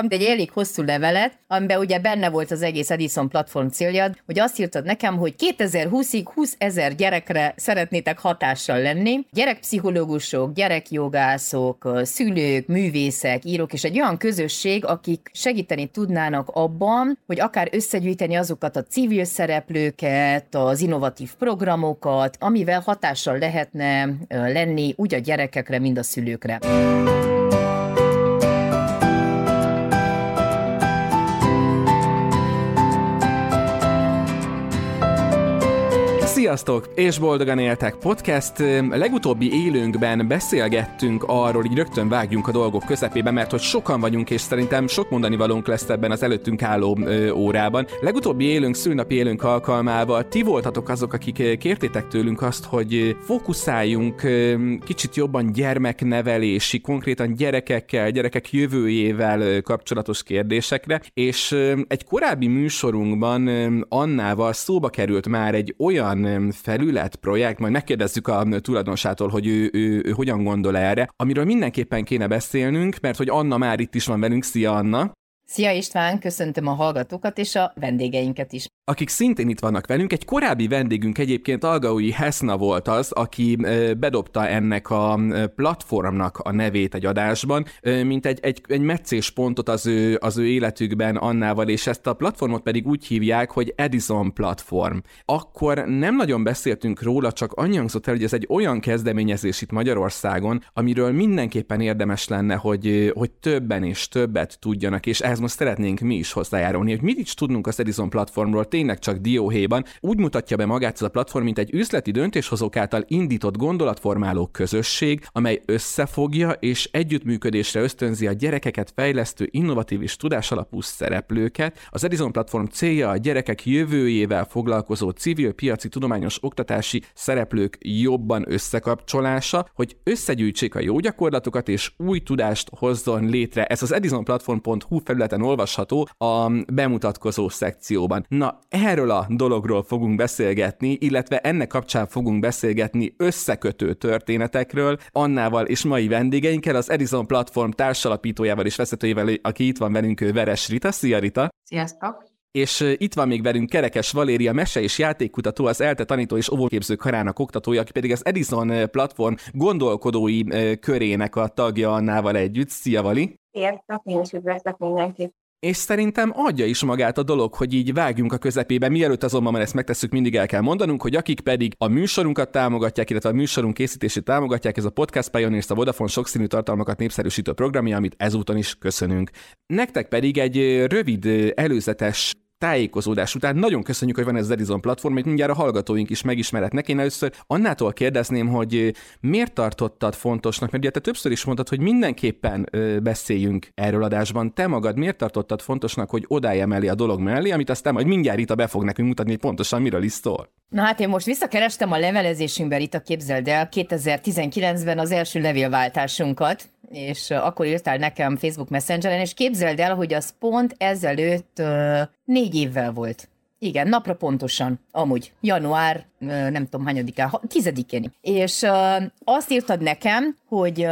kaptam egy elég hosszú levelet, amiben ugye benne volt az egész Edison platform célja, hogy azt írtad nekem, hogy 2020-ig 20 ezer gyerekre szeretnétek hatással lenni. Gyerekpszichológusok, gyerekjogászok, szülők, művészek, írók, és egy olyan közösség, akik segíteni tudnának abban, hogy akár összegyűjteni azokat a civil szereplőket, az innovatív programokat, amivel hatással lehetne lenni úgy a gyerekekre, mind a szülőkre. Sziasztok! És boldogan éltek podcast. Legutóbbi élőnkben beszélgettünk arról, hogy rögtön vágjunk a dolgok közepébe, mert hogy sokan vagyunk, és szerintem sok mondani valónk lesz ebben az előttünk álló ö, órában. Legutóbbi élőnk, szülnapi élőnk alkalmával ti voltatok azok, akik kértétek tőlünk azt, hogy fókuszáljunk kicsit jobban gyermeknevelési, konkrétan gyerekekkel, gyerekek jövőjével kapcsolatos kérdésekre, és egy korábbi műsorunkban Annával szóba került már egy olyan felület, projekt, majd megkérdezzük a tulajdonosától, hogy ő, ő, ő hogyan gondol erre, amiről mindenképpen kéne beszélnünk, mert hogy Anna már itt is van velünk. Szia, Anna! Szia István, köszöntöm a hallgatókat és a vendégeinket is. Akik szintén itt vannak velünk, egy korábbi vendégünk egyébként Algaui Hesna volt az, aki bedobta ennek a platformnak a nevét egy adásban, mint egy, egy, egy meccés pontot az ő, az ő életükben Annával, és ezt a platformot pedig úgy hívják, hogy Edison platform. Akkor nem nagyon beszéltünk róla, csak annyi hangzott el, hogy ez egy olyan kezdeményezés itt Magyarországon, amiről mindenképpen érdemes lenne, hogy, hogy többen és többet tudjanak, és ehhez most szeretnénk mi is hozzájárulni, hogy mit is tudnunk az Edison platformról tényleg csak dióhéjban. Úgy mutatja be magát ez a platform, mint egy üzleti döntéshozók által indított gondolatformáló közösség, amely összefogja és együttműködésre ösztönzi a gyerekeket fejlesztő innovatív és tudásalapú szereplőket. Az Edison platform célja a gyerekek jövőjével foglalkozó civil, piaci, tudományos, oktatási szereplők jobban összekapcsolása, hogy összegyűjtsék a jó gyakorlatokat és új tudást hozzon létre. Ez az edisonplatform.hu felület felületen olvasható a bemutatkozó szekcióban. Na, erről a dologról fogunk beszélgetni, illetve ennek kapcsán fogunk beszélgetni összekötő történetekről Annával és mai vendégeinkkel, az Edison Platform társalapítójával és vezetőjével, aki itt van velünk, Veres Rita. Szia Rita! Sziasztok! És itt van még velünk Kerekes Valéria, mese és játékkutató, az ELTE tanító és óvóképző karának oktatója, aki pedig az Edison platform gondolkodói körének a tagja Annával együtt. Szia, Vali! Sziasztok, én is üdvözlök mindenkit! És szerintem adja is magát a dolog, hogy így vágjunk a közepébe. Mielőtt azonban ezt megtesszük, mindig el kell mondanunk, hogy akik pedig a műsorunkat támogatják, illetve a műsorunk készítését támogatják, ez a Podcast Pioneers, a Vodafone sokszínű tartalmakat népszerűsítő programja, amit ezúton is köszönünk. Nektek pedig egy rövid előzetes tájékozódás után nagyon köszönjük, hogy van ez az Edison platform, hogy mindjárt a hallgatóink is megismeretnek. Én először annától kérdezném, hogy miért tartottad fontosnak, mert ugye te többször is mondtad, hogy mindenképpen beszéljünk erről adásban. Te magad miért tartottad fontosnak, hogy odáj emeli a dolog mellé, amit aztán majd mindjárt itt be fog nekünk mutatni, hogy pontosan miről is szól. Na hát én most visszakerestem a levelezésünkben, itt a képzeld el, 2019-ben az első levélváltásunkat, és akkor írtál nekem Facebook Messengeren, és képzeld el, hogy az pont ezelőtt négy évvel volt. Igen, napra pontosan, amúgy, január, nem tudom hányadikán, tizedikén. És azt írtad nekem, hogy,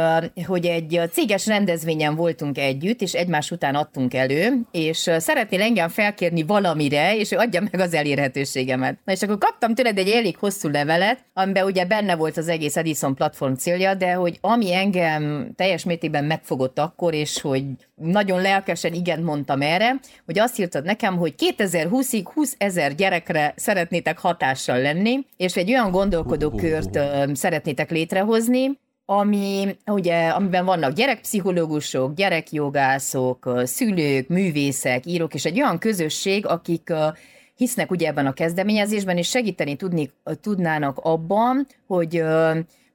hogy egy céges rendezvényen voltunk együtt, és egymás után adtunk elő, és szeretnél engem felkérni valamire, és adja meg az elérhetőségemet. Na és akkor kaptam tőled egy elég hosszú levelet, amiben ugye benne volt az egész Edison platform célja, de hogy ami engem teljes mértékben megfogott akkor, és hogy nagyon lelkesen igen mondtam erre, hogy azt írtad nekem, hogy 2020-ig 20 ezer gyerekre szeretnétek hatással lenni, és egy olyan gondolkodókört szeretnétek létrehozni, ami, ugye, amiben vannak gyerekpszichológusok, gyerekjogászok, szülők, művészek, írók, és egy olyan közösség, akik hisznek ugye ebben a kezdeményezésben, és segíteni tudni, tudnának abban, hogy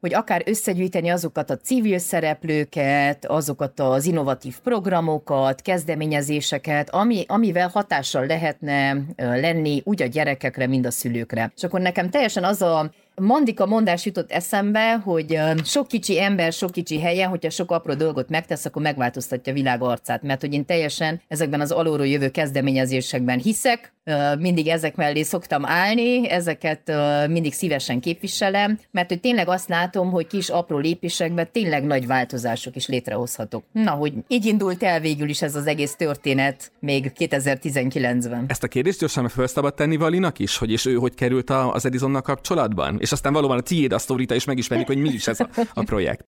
hogy akár összegyűjteni azokat a civil szereplőket, azokat az innovatív programokat, kezdeményezéseket, ami, amivel hatással lehetne lenni úgy a gyerekekre, mind a szülőkre. És akkor nekem teljesen az a Mandika mondás jutott eszembe, hogy sok kicsi ember, sok kicsi helyen, hogyha sok apró dolgot megtesz, akkor megváltoztatja a világ arcát. Mert hogy én teljesen ezekben az alulról jövő kezdeményezésekben hiszek, mindig ezek mellé szoktam állni, ezeket mindig szívesen képviselem, mert hogy tényleg azt látom, hogy kis apró lépésekben tényleg nagy változások is létrehozhatók. Na, hogy így indult el végül is ez az egész történet még 2019-ben. Ezt a kérdést gyorsan fel szabad tenni Valinak is, hogy és ő hogy került az Edisonnal kapcsolatban? És aztán valóban a tiéd a sztorita is megismerjük, hogy mi is ez a, a projekt.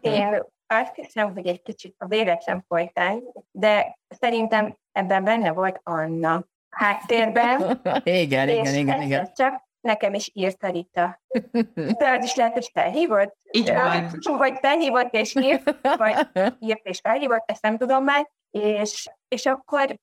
Én azt hiszem, hogy egy kicsit a véletlen folytán, de szerintem ebben benne volt Anna háttérben. igen, igen, igen, igen. Csak nekem is írt a Rita. De az is lehet, hogy felhívott. Így van. Vagy felhívott és írt, vagy írt és felhívott, ezt nem tudom már. És, és akkor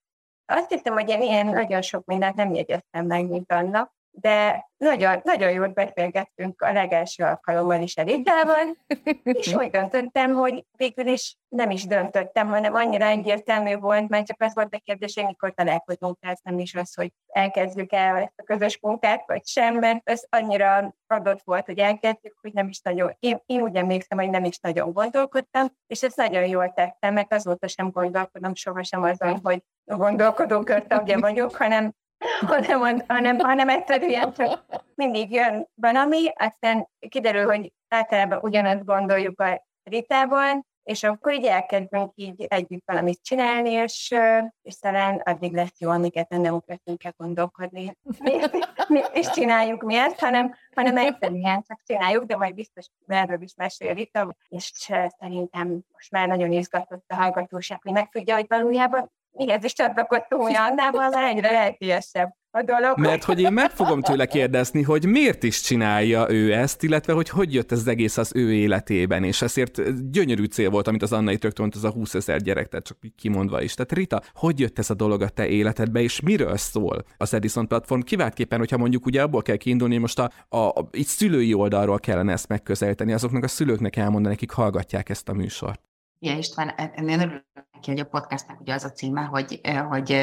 azt hiszem, hogy én ilyen nagyon sok mindent nem jegyeztem meg, mint annak, de nagyon, nagyon jól beszélgettünk a legelső alkalommal is Eritával, és úgy döntöttem, hogy végül is nem is döntöttem, hanem annyira egyértelmű volt, mert csak az volt a kérdés, hogy mikor találkozunk, tehát nem is az, hogy elkezdjük el ezt a közös munkát, vagy sem, mert ez annyira adott volt, hogy elkezdjük, hogy nem is nagyon, én, én úgy emlékszem, hogy nem is nagyon gondolkodtam, és ezt nagyon jól tettem, mert azóta sem gondolkodom sohasem azon, hogy gondolkodó körtagja vagyok, hanem hanem, hanem, hanem egyszerűen csak mindig jön valami, aztán kiderül, hogy általában ugyanazt gondoljuk a Ritában, és akkor így elkezdünk így együtt valamit csinálni, és, és talán addig lesz jó, amiket nem akartunk kell gondolkodni. Miért, miért is csináljuk mi ezt, hanem, hanem egyszerűen csak csináljuk, de majd biztos erről is mesél és szerintem most már nagyon izgatott a hallgatóság, hogy megtudja, hogy valójában mihez is csatlakoztunk Annával, egyre lelkiesebb a dolog. Mert hogy én meg fogom tőle kérdezni, hogy miért is csinálja ő ezt, illetve hogy hogy jött ez az egész az ő életében, és ezért gyönyörű cél volt, amit az Anna itt rögtön az a 20 ezer gyerek, tehát csak kimondva is. Tehát Rita, hogy jött ez a dolog a te életedbe, és miről szól az Edison platform? Kiváltképpen, hogyha mondjuk ugye abból kell kiindulni, hogy most a, a, a itt szülői oldalról kellene ezt megközelíteni, azoknak a szülőknek elmondani, akik hallgatják ezt a műsort. Ja, István, ennél örülök neki, hogy a podcastnak ugye az a címe, hogy, hogy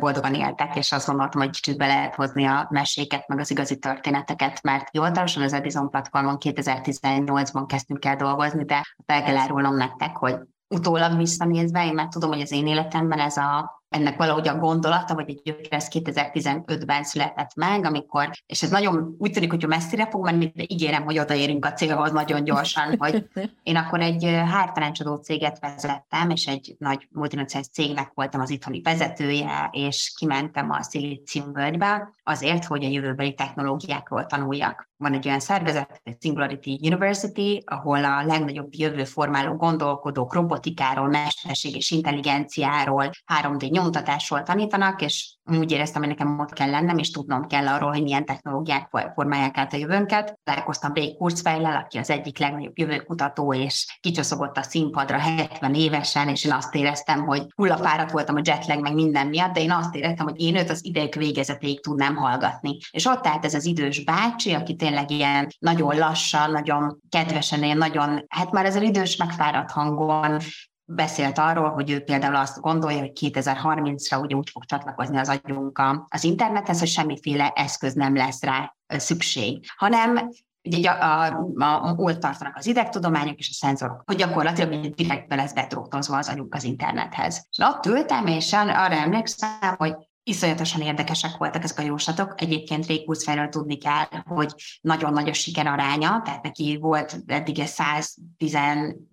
boldogan éltek, és azt gondoltam, hogy kicsit be lehet hozni a meséket, meg az igazi történeteket, mert hivatalosan az Edison platformon 2018-ban kezdtünk el dolgozni, de fel kell árulnom nektek, hogy utólag visszanézve, én már tudom, hogy az én életemben ez a ennek valahogy a gondolata, vagy egy gyökere, ez 2015-ben született meg, amikor, és ez nagyon úgy tűnik, hogy messzire fog menni, de ígérem, hogy odaérünk a célhoz nagyon gyorsan, hogy én akkor egy hártanácsadó céget vezettem, és egy nagy multinacionális cégnek voltam az itthoni vezetője, és kimentem a Szilícium völgybe azért, hogy a jövőbeli technológiákról tanuljak. Van egy olyan szervezet, egy Singularity University, ahol a legnagyobb jövőformáló gondolkodók robotikáról, mesterség és intelligenciáról, 3D nyomtatásról tanítanak, és úgy éreztem, hogy nekem ott kell lennem, és tudnom kell arról, hogy milyen technológiák formálják át a jövőnket. Találkoztam Ray Kurzweillel, aki az egyik legnagyobb jövőkutató, és kicsoszogott a színpadra 70 évesen, és én azt éreztem, hogy hullafáradt voltam a jetlag, meg minden miatt, de én azt éreztem, hogy én őt az idejük végezetéig tudnám hallgatni. És ott állt ez az idős bácsi, aki tényleg ilyen nagyon lassan, nagyon kedvesen, ilyen nagyon, hát már ezzel idős megfáradt hangon beszélt arról, hogy ő például azt gondolja, hogy 2030-ra ugye úgy fog csatlakozni az agyunk az internethez, hogy semmiféle eszköz nem lesz rá szükség, hanem ugye a, a, a, ott tartanak az idegtudományok és a szenzorok, hogy gyakorlatilag direktbe lesz betrótozva az agyunk az internethez. És ott ültem, és arra emlékszem, hogy Iszonyatosan érdekesek voltak ezek a jóslatok. Egyébként Ray Kurzweilről tudni kell, hogy nagyon nagy a sikeraránya, tehát neki volt eddig 110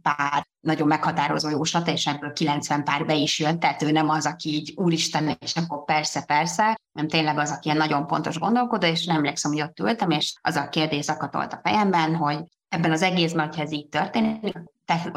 pár nagyon meghatározó jóslata, és ebből 90 pár be is jön, tehát ő nem az, aki így úristen, és akkor persze, persze, nem tényleg az, aki ilyen nagyon pontos gondolkodó, és nem emlékszem, hogy ott ültem, és az a kérdés zakatolt a fejemben, hogy ebben az egészben, hogyha ez így történik,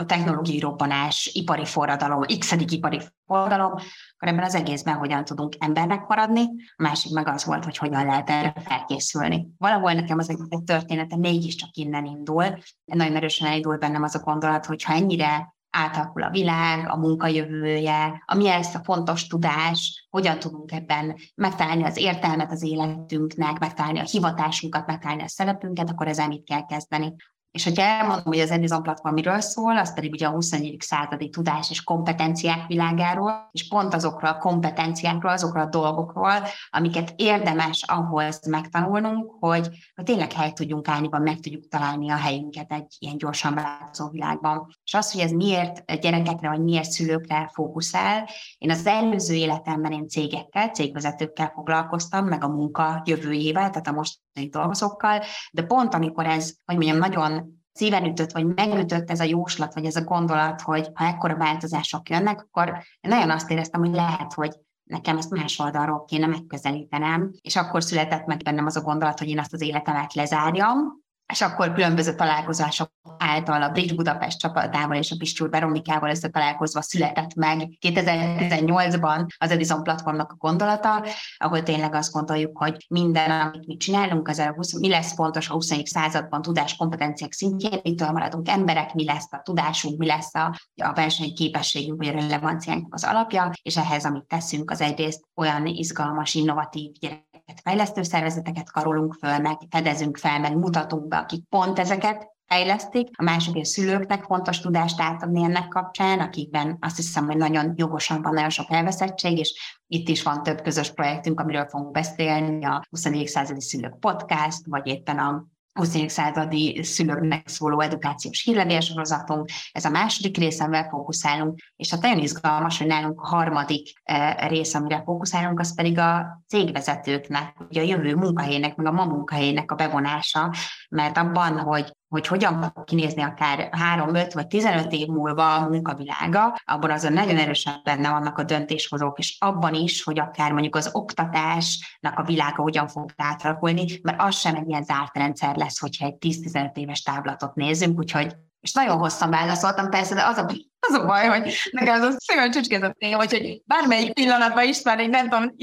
technológiai robbanás, ipari forradalom, x ipari forradalom, akkor ebben az egészben hogyan tudunk embernek maradni, a másik meg az volt, hogy hogyan lehet erre felkészülni. Valahol nekem az egy története mégiscsak innen indul, nagyon erősen elindul bennem az a gondolat, hogy ha ennyire átalakul a világ, a munkajövője, ami ezt a fontos tudás, hogyan tudunk ebben megtalálni az értelmet az életünknek, megtalálni a hivatásunkat, megtalálni a szerepünket, akkor ezzel mit kell kezdeni. És hogyha elmondom, hogy az Edison platform miről szól, az pedig ugye a 21. századi tudás és kompetenciák világáról, és pont azokról a kompetenciákról, azokról a dolgokról, amiket érdemes ahhoz megtanulnunk, hogy, hogy tényleg helyt tudjunk állni, vagy meg tudjuk találni a helyünket egy ilyen gyorsan változó világban. És az, hogy ez miért gyerekekre, vagy miért szülőkre fókuszál, én az előző életemben én cégekkel, cégvezetőkkel foglalkoztam, meg a munka jövőjével, tehát a mostani dolgozókkal, de pont amikor ez, hogy mondjam, nagyon szíven ütött, vagy megütött ez a jóslat, vagy ez a gondolat, hogy ha ekkora változások jönnek, akkor nagyon azt éreztem, hogy lehet, hogy nekem ezt más oldalról kéne megközelítenem, és akkor született meg bennem az a gondolat, hogy én azt az életemet lezárjam, és akkor különböző találkozások által a Bridge Budapest csapatával és a Pistúr Veronikával találkozva született meg 2018-ban az Edison platformnak a gondolata, ahol tényleg azt gondoljuk, hogy minden, amit mi csinálunk, az a 20, mi lesz fontos a 20. században tudás kompetenciák szintjén, mitől maradunk emberek, mi lesz a tudásunk, mi lesz a, a versenyképességünk, vagy a relevanciánknak az alapja, és ehhez, amit teszünk, az egyrészt olyan izgalmas, innovatív gyerek fejlesztő szervezeteket karolunk föl, meg fedezünk fel, meg mutatunk be, akik pont ezeket fejlesztik, a másik, a szülőknek fontos tudást átadni ennek kapcsán, akikben azt hiszem, hogy nagyon jogosan van nagyon sok elveszettség, és itt is van több közös projektünk, amiről fogunk beszélni, a 21. századi szülők podcast, vagy éppen a 20. századi szülőknek szóló edukációs hírlevélsorozatunk, ez a második rész, amivel fókuszálunk, és hát nagyon izgalmas, hogy nálunk a harmadik eh, rész, amire fókuszálunk, az pedig a cégvezetőknek, ugye a jövő munkahelyének, meg a ma munkahelyének a bevonása, mert abban, hogy hogy hogyan fog kinézni akár 3, 5 vagy 15 év múlva a munkavilága, abban azon nagyon erősen benne vannak a döntéshozók, és abban is, hogy akár mondjuk az oktatásnak a világa hogyan fog átalakulni, mert az sem egy ilyen zárt rendszer lesz, hogyha egy 10-15 éves táblatot nézzünk, úgyhogy és nagyon hosszan válaszoltam persze, de az a az a baj, hogy nekem az a szívem csücskézett néha, hogy, hogy bármelyik pillanatban István egy nem tudom,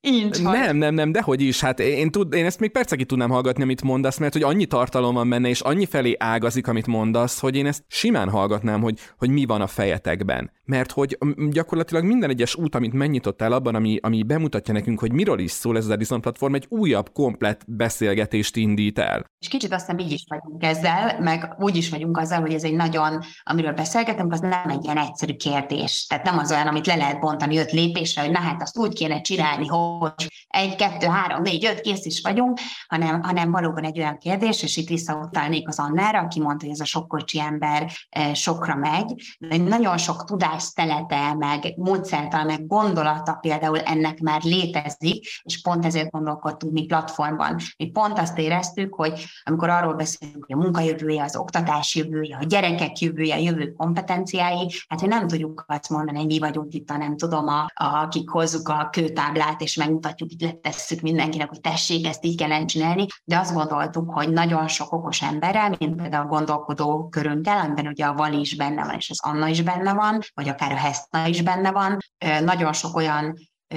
incs vagy. Nem, nem, nem, dehogy is. Hát én, tud, én ezt még percekig tudnám hallgatni, amit mondasz, mert hogy annyi tartalom van benne, és annyi felé ágazik, amit mondasz, hogy én ezt simán hallgatnám, hogy, hogy mi van a fejetekben. Mert hogy gyakorlatilag minden egyes út, amit megnyitottál abban, ami, ami bemutatja nekünk, hogy miről is szól ez az Edison platform, egy újabb, komplet beszélgetést indít el. És kicsit aztán így is vagyunk ezzel, meg úgy is vagyunk azzal, hogy ez egy nagyon, amiről beszélgetünk, az nem egy ilyen egyszerű kérdés. Tehát nem az olyan, amit le lehet bontani öt lépésre, hogy na hát azt úgy kéne csinálni, hogy egy, kettő, három, négy, öt, kész is vagyunk, hanem, hanem valóban egy olyan kérdés, és itt visszautalnék az Annára, aki mondta, hogy ez a sokkocsi ember eh, sokra megy, de nagyon sok tudástelete, meg módszertal, meg gondolata például ennek már létezik, és pont ezért gondolkodtunk mi platformban. Mi pont azt éreztük, hogy amikor arról beszélünk, hogy a munkajövője, az oktatás jövője, a gyerekek jövője, a jövő kompetenciája, kollégái, hát hogy nem tudjuk azt mondani, hogy mi vagyunk itt, a nem tudom, a, a, akik hozzuk a kőtáblát, és megmutatjuk, itt letesszük mindenkinek, hogy tessék, ezt így kellene csinálni, de azt gondoltuk, hogy nagyon sok okos emberrel, mint például a gondolkodó körünkkel, amiben ugye a Vali is benne van, és az Anna is benne van, vagy akár a Heszna is benne van, nagyon sok olyan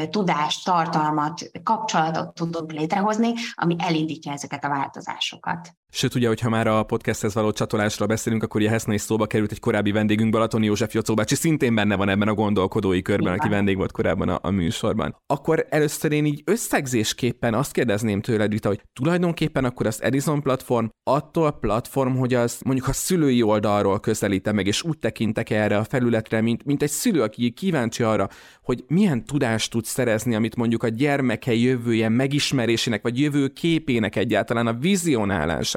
tudást, tartalmat, kapcsolatot tudunk létrehozni, ami elindítja ezeket a változásokat. Sőt, ugye, hogyha már a podcasthez való csatolásra beszélünk, akkor Heszna is szóba került egy korábbi vendégünk, Balatoni József Jocó bácsi, szintén benne van ebben a gondolkodói körben, Igen. aki vendég volt korábban a, a műsorban. Akkor először én így összegzésképpen azt kérdezném tőled, Rita, hogy tulajdonképpen akkor az Edison platform attól platform, hogy az mondjuk a szülői oldalról közelítem meg, és úgy tekintek erre a felületre, mint, mint egy szülő, aki kíváncsi arra, hogy milyen tudást tud szerezni, amit mondjuk a gyermeke jövője megismerésének, vagy jövő képének egyáltalán a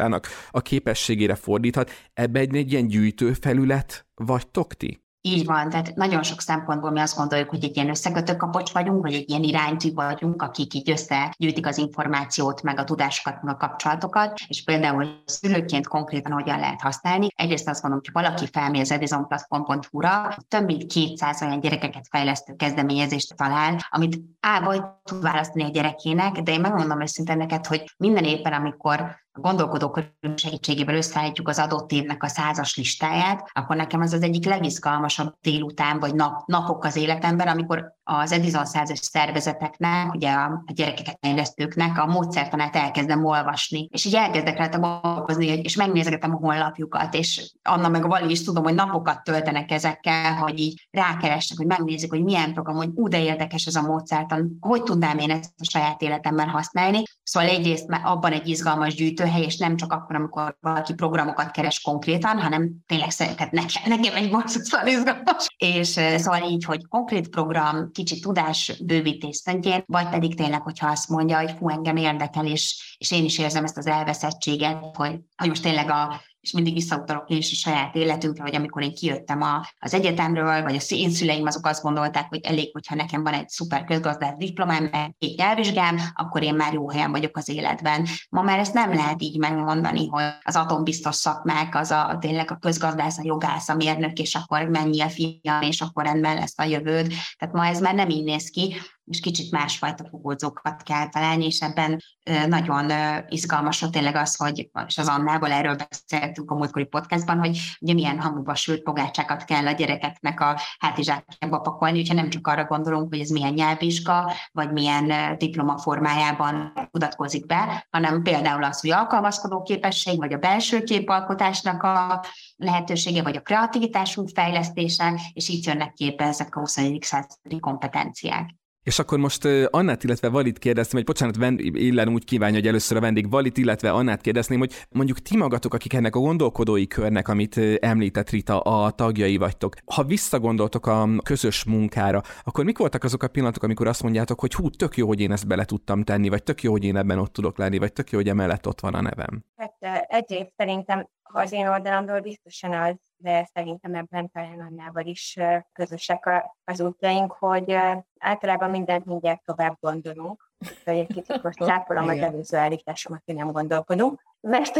vizionálásának a képességére fordíthat. Ebbe egy, egy ilyen gyűjtőfelület vagytok ti? Így van, tehát nagyon sok szempontból mi azt gondoljuk, hogy egy ilyen összekötő kapocs vagyunk, vagy egy ilyen iránytű vagyunk, akik így összegyűjtik az információt, meg a tudásokat, meg a kapcsolatokat, és például szülőként konkrétan hogyan lehet használni. Egyrészt azt mondom, hogy valaki felmér az edisonplatform.hu-ra, több mint 200 olyan gyerekeket fejlesztő kezdeményezést talál, amit A, vagy tud választani a gyerekének, de én megmondom őszintén neked, hogy minden éppen, amikor a gondolkodókörünk segítségével összeállítjuk az adott évnek a százas listáját, akkor nekem ez az egyik legizgalmasabb délután vagy nap, napok az életemben, amikor az Edison százas szervezeteknek, ugye a gyerekeket fejlesztőknek a módszertanát elkezdem olvasni, és így elkezdek rá gondolkozni, és megnézegetem a honlapjukat, és Anna meg a Vali is tudom, hogy napokat töltenek ezekkel, hogy így rákeresnek, hogy megnézik, hogy milyen program, hogy ú, de érdekes ez a módszertan, hogy tudnám én ezt a saját életemben használni, Szóval egyrészt abban egy izgalmas gyűjtőhely, és nem csak akkor, amikor valaki programokat keres konkrétan, hanem tényleg szerintem nekem, nekem egy borzasztóan izgalmas. És szóval így, hogy konkrét program, kicsit tudás bővítés szintjén, vagy pedig tényleg, hogyha azt mondja, hogy fú, engem érdekel, és, és én is érzem ezt az elveszettséget, hogy, hogy most tényleg a és mindig visszautalok én is a saját életünkre, vagy amikor én kijöttem a, az egyetemről, vagy a én szüleim azok azt gondolták, hogy elég, hogyha nekem van egy szuper közgazdász diplomám, egy nyelvvizsgám, akkor én már jó helyen vagyok az életben. Ma már ezt nem lehet így megmondani, hogy az atombiztos szakmák, az a tényleg a közgazdász, a jogász, a mérnök, és akkor mennyi a fiam, és akkor rendben lesz a jövőd. Tehát ma ez már nem így néz ki, és kicsit másfajta fogódzókat kell találni, és ebben nagyon izgalmas a tényleg az, hogy, és az Annával erről beszéltünk a múltkori podcastban, hogy ugye milyen hamuba sült pogácsákat kell a gyerekeknek a hátizsákjába pakolni, hogyha nem csak arra gondolunk, hogy ez milyen nyelvvizsga, vagy milyen diploma formájában mutatkozik be, hanem például az, hogy alkalmazkodó képesség, vagy a belső képalkotásnak a lehetősége, vagy a kreativitásunk fejlesztése, és így jönnek képbe ezek a 21. századi kompetenciák. És akkor most Annát, illetve Valit kérdeztem, hogy bocsánat, Illen úgy kívánja, hogy először a vendég Valit, illetve Annát kérdezném, hogy mondjuk ti magatok, akik ennek a gondolkodói körnek, amit említett Rita, a tagjai vagytok. Ha visszagondoltok a közös munkára, akkor mik voltak azok a pillanatok, amikor azt mondjátok, hogy hú, tök jó, hogy én ezt bele tudtam tenni, vagy tök jó, hogy én ebben ott tudok lenni, vagy tök jó, hogy emellett ott van a nevem? Hát egyrészt szerintem az én oldalamról biztosan az, de szerintem ebben talán annával is közösek az útjaink, hogy általában mindent mindjárt tovább gondolunk. Hogy egy kicsit most cáfolom az előző állításomat, hogy nem gondolkodunk, mert,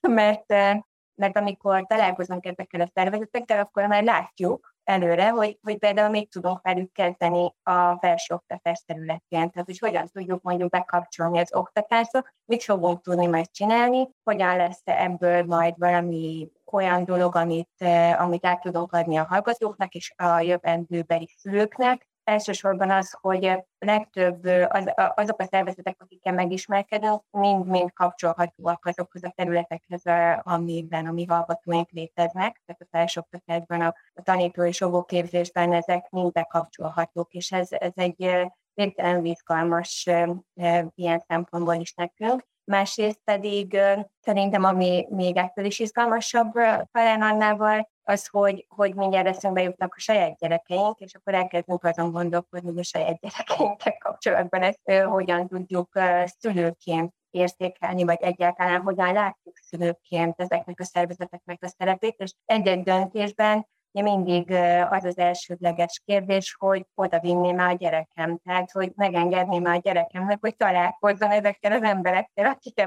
mert, mert amikor találkozunk ezekkel a szervezetekkel, akkor már látjuk, előre, hogy, hogy például még tudunk velük kezdeni a felsőoktatás területén, tehát hogy hogyan tudjuk mondjuk bekapcsolni az oktatásba, mit fogunk tudni majd csinálni, hogyan lesz ebből majd valami olyan dolog, amit, eh, amit át tudunk adni a hallgatóknak és a jövendőbeli szülőknek, elsősorban az, hogy legtöbb az, azok a szervezetek, akikkel megismerkedünk, mind-mind kapcsolhatóak azokhoz a területekhez, amiben a mi hallgatóink léteznek, tehát a felsőoktatásban, a, a tanító és jogóképzésben ezek mind bekapcsolhatók, és ez, ez egy végtelen izgalmas ilyen szempontból is nekünk. Másrészt pedig szerintem, ami még ettől is izgalmasabb talán annával, az, hogy, hogy mindjárt eszünkbe jutnak a saját gyerekeink, és akkor elkezdünk azon gondolkodni, hogy a saját gyerekeinkkel kapcsolatban ezt hogyan tudjuk szülőként érzékelni, vagy egyáltalán hogyan látjuk szülőként ezeknek a szervezeteknek a szerepét, és egy-egy döntésben ugye mindig az az elsődleges kérdés, hogy oda vinném a gyerekem, tehát hogy megengedném a gyerekemnek, hogy találkozzon ezekkel az emberekkel, akik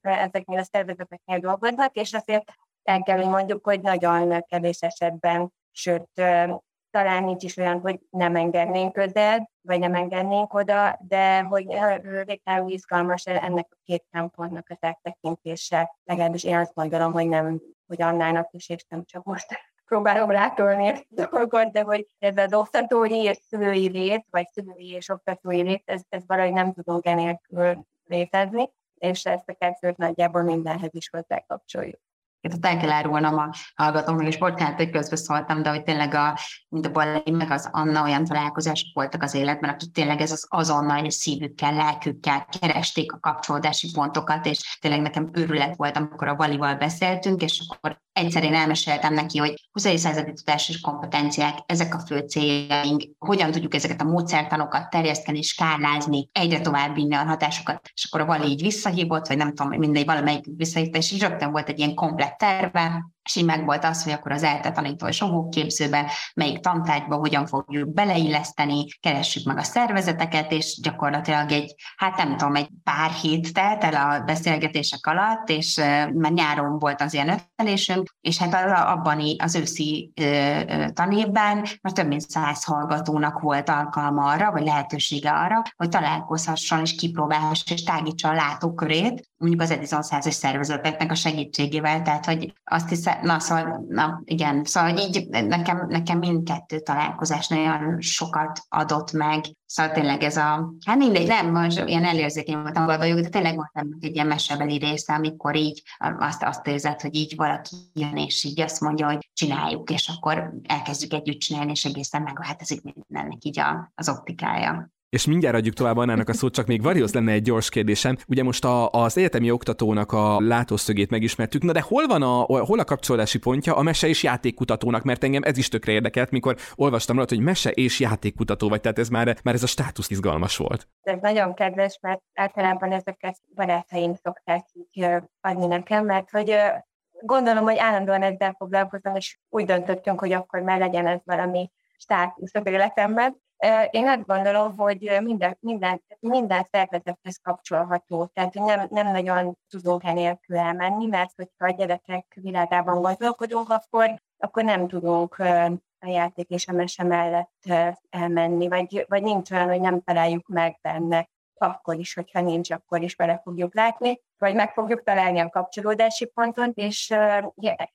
ezeknél a szervezeteknél dolgoznak, és azért el kell, hogy mondjuk, hogy nagyon kevés esetben, sőt, talán nincs is olyan, hogy nem engednénk közel, vagy nem engednénk oda, de hogy végtelenül izgalmas ennek a két szempontnak az áttekintése. Legalábbis én azt gondolom, hogy nem, hogy Annának is, és csak most próbálom rátolni ezt a dolgot, de hogy ez az oktatói és szülői rét, vagy szülői és oktatói rét, ez, ez valahogy nem tudunk enélkül létezni, és ezt a kettőt nagyjából mindenhez is hozzá kapcsoljuk. Itt el kell árulnom a hallgatóknak, és bocsánat, hogy közbeszóltam, de hogy tényleg a, mint a Ballai, meg az Anna olyan találkozások voltak az életben, akik tényleg ez az azonnal és szívükkel, lelkükkel keresték a kapcsolódási pontokat, és tényleg nekem őrület volt, amikor a Balival beszéltünk, és akkor egyszer én elmeséltem neki, hogy 20. századi tudás és kompetenciák, ezek a fő céljaink, hogyan tudjuk ezeket a módszertanokat terjeszteni, skálázni, egyre tovább vinni a hatásokat, és akkor a Vali így visszahívott, vagy nem tudom, mindegy, valamelyik visszahívta, és így rögtön volt egy ilyen komplet terve, és így meg volt az, hogy akkor az ELTE tanító és képzőbe, melyik tantárgyba hogyan fogjuk beleilleszteni, keressük meg a szervezeteket, és gyakorlatilag egy, hát nem tudom, egy pár hét telt el a beszélgetések alatt, és már nyáron volt az ilyen öttelésünk, és hát abban az őszi tanévben már több mint száz hallgatónak volt alkalma arra, vagy lehetősége arra, hogy találkozhasson és kipróbálhassa és tágítsa a látókörét, mondjuk az Edison 100 szervezeteknek a segítségével, tehát hogy azt hiszem, na szóval, na igen, szóval így nekem, nekem mindkettő találkozás nagyon sokat adott meg, szóval tényleg ez a, hát mindegy, nem, most ilyen elérzékeny voltam vagyok, de tényleg voltam egy ilyen mesebeli része, amikor így azt, azt érzed, hogy így valaki jön, és így azt mondja, hogy csináljuk, és akkor elkezdjük együtt csinálni, és egészen megváltozik mindennek így a, az optikája. És mindjárt adjuk tovább Annának a szót, csak még Varihoz lenne egy gyors kérdésem. Ugye most a, az egyetemi oktatónak a látószögét megismertük, na de hol van a, hol a kapcsolódási pontja a mese és játékkutatónak, mert engem ez is tökre érdekelt, mikor olvastam rá, hogy mese és játékkutató vagy, tehát ez már, már ez a státusz izgalmas volt. Ez nagyon kedves, mert általában ezeket barátaim szokták így adni nekem, mert hogy gondolom, hogy állandóan ezzel foglalkozom, és úgy döntöttünk, hogy akkor már legyen ez valami státusz az életemben. Én azt gondolom, hogy minden, minden, minden szervezethez kapcsolható, tehát nem, nem nagyon tudunk enélkül elmenni, mert hogyha a gyerekek világában gondolkodunk, akkor, akkor nem tudunk a játék és a mese mellett elmenni, vagy, vagy nincs olyan, hogy nem találjuk meg benne akkor is, hogyha nincs, akkor is bele fogjuk látni, vagy meg fogjuk találni a kapcsolódási ponton, és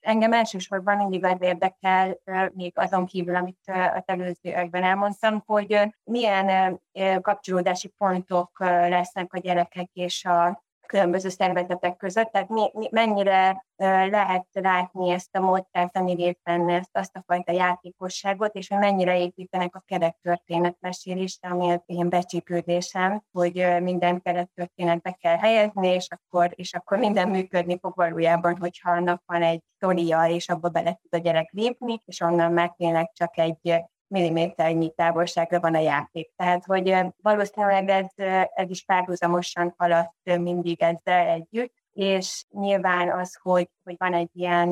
engem elsősorban mindig az érdekel, még azon kívül, amit az előzőekben elmondtam, hogy milyen kapcsolódási pontok lesznek a gyerekek és a különböző szervezetek között, tehát mi, mi, mennyire lehet látni ezt a módszert, ami részt benne, ezt azt a fajta játékosságot, és hogy mennyire építenek a kerettörténetmesélésre, ami az ilyen becsípődésem, hogy minden kerettörténetbe kell helyezni, és akkor, és akkor minden működni fog valójában, hogyha annak van egy sztoria, és abba bele tud a gyerek lépni, és onnan már tényleg csak egy milliméternyi távolságra van a játék. Tehát, hogy valószínűleg ez, ez is párhuzamosan haladt mindig ezzel együtt, és nyilván az, hogy, hogy van egy ilyen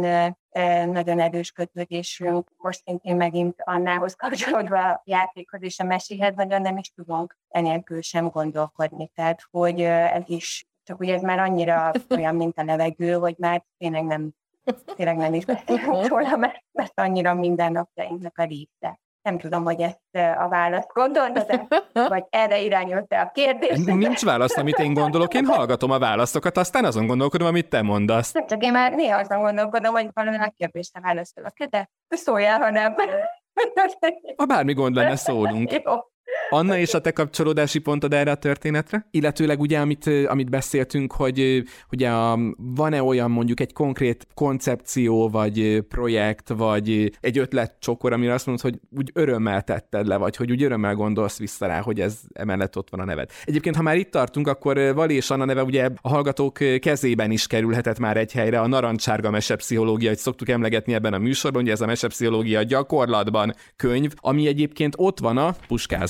nagyon erős kötődésünk, most szintén megint Annához kapcsolódva a játékhoz és a meséhez, nagyon nem is tudunk enélkül sem gondolkodni. Tehát, hogy ez is, csak ugye ez már annyira olyan, mint a levegő, hogy már tényleg nem, tényleg nem is beszélünk róla, mert, mert annyira mindennapjainknak a része. Nem tudom, hogy ezt a választ gondoltad vagy erre irányult-e a kérdés. Nincs válasz, amit én gondolok, én hallgatom a válaszokat, aztán azon gondolkodom, amit te mondasz. Nem csak én már néha azon gondolkodom, hogy valami a kérdésre válaszolok, de szóljál, ha nem. Ha bármi gond lenne, szólunk. Jó. Anna és a te kapcsolódási pontod erre a történetre? Illetőleg ugye, amit, amit beszéltünk, hogy ugye van-e olyan mondjuk egy konkrét koncepció, vagy projekt, vagy egy ötletcsokor, amire azt mondod, hogy úgy örömmel tetted le, vagy hogy úgy örömmel gondolsz vissza rá, hogy ez emellett ott van a neved. Egyébként, ha már itt tartunk, akkor Vali és Anna neve ugye a hallgatók kezében is kerülhetett már egy helyre a narancsárga mesepszichológia, hogy szoktuk emlegetni ebben a műsorban, hogy ez a mesepszichológia gyakorlatban könyv, ami egyébként ott van a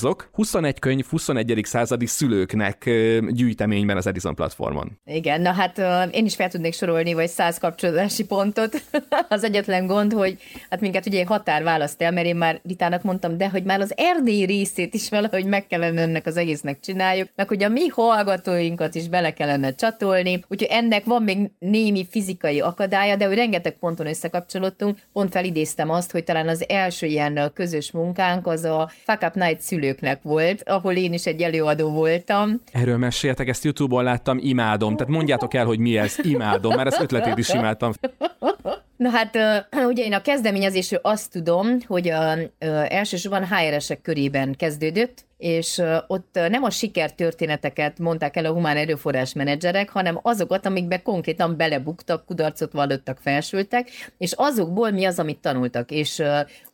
puskázok, 21 könyv 21. századi szülőknek gyűjteményben az Edison platformon. Igen, na hát én is fel tudnék sorolni, vagy száz kapcsolódási pontot. az egyetlen gond, hogy hát minket ugye határ választ el, mert én már Ritának mondtam, de hogy már az erdélyi részét is valahogy meg kellene ennek az egésznek csináljuk, meg hogy a mi hallgatóinkat is bele kellene csatolni, úgyhogy ennek van még némi fizikai akadálya, de hogy rengeteg ponton összekapcsolódtunk, pont felidéztem azt, hogy talán az első ilyen közös munkánk az a Fuck Up Night szülőknek Egyetemnek volt, ahol én is egy előadó voltam. Erről meséltek, ezt YouTube-on láttam, imádom. Tehát mondjátok el, hogy mi ez, imádom, mert az ötletét is imádtam. Na hát, ugye én a kezdeményezésről azt tudom, hogy a, a, elsősorban HR-esek körében kezdődött, és ott nem a sikertörténeteket mondták el a humán erőforrás menedzserek, hanem azokat, amikbe konkrétan belebuktak, kudarcot vallottak, felsültek, és azokból mi az, amit tanultak. És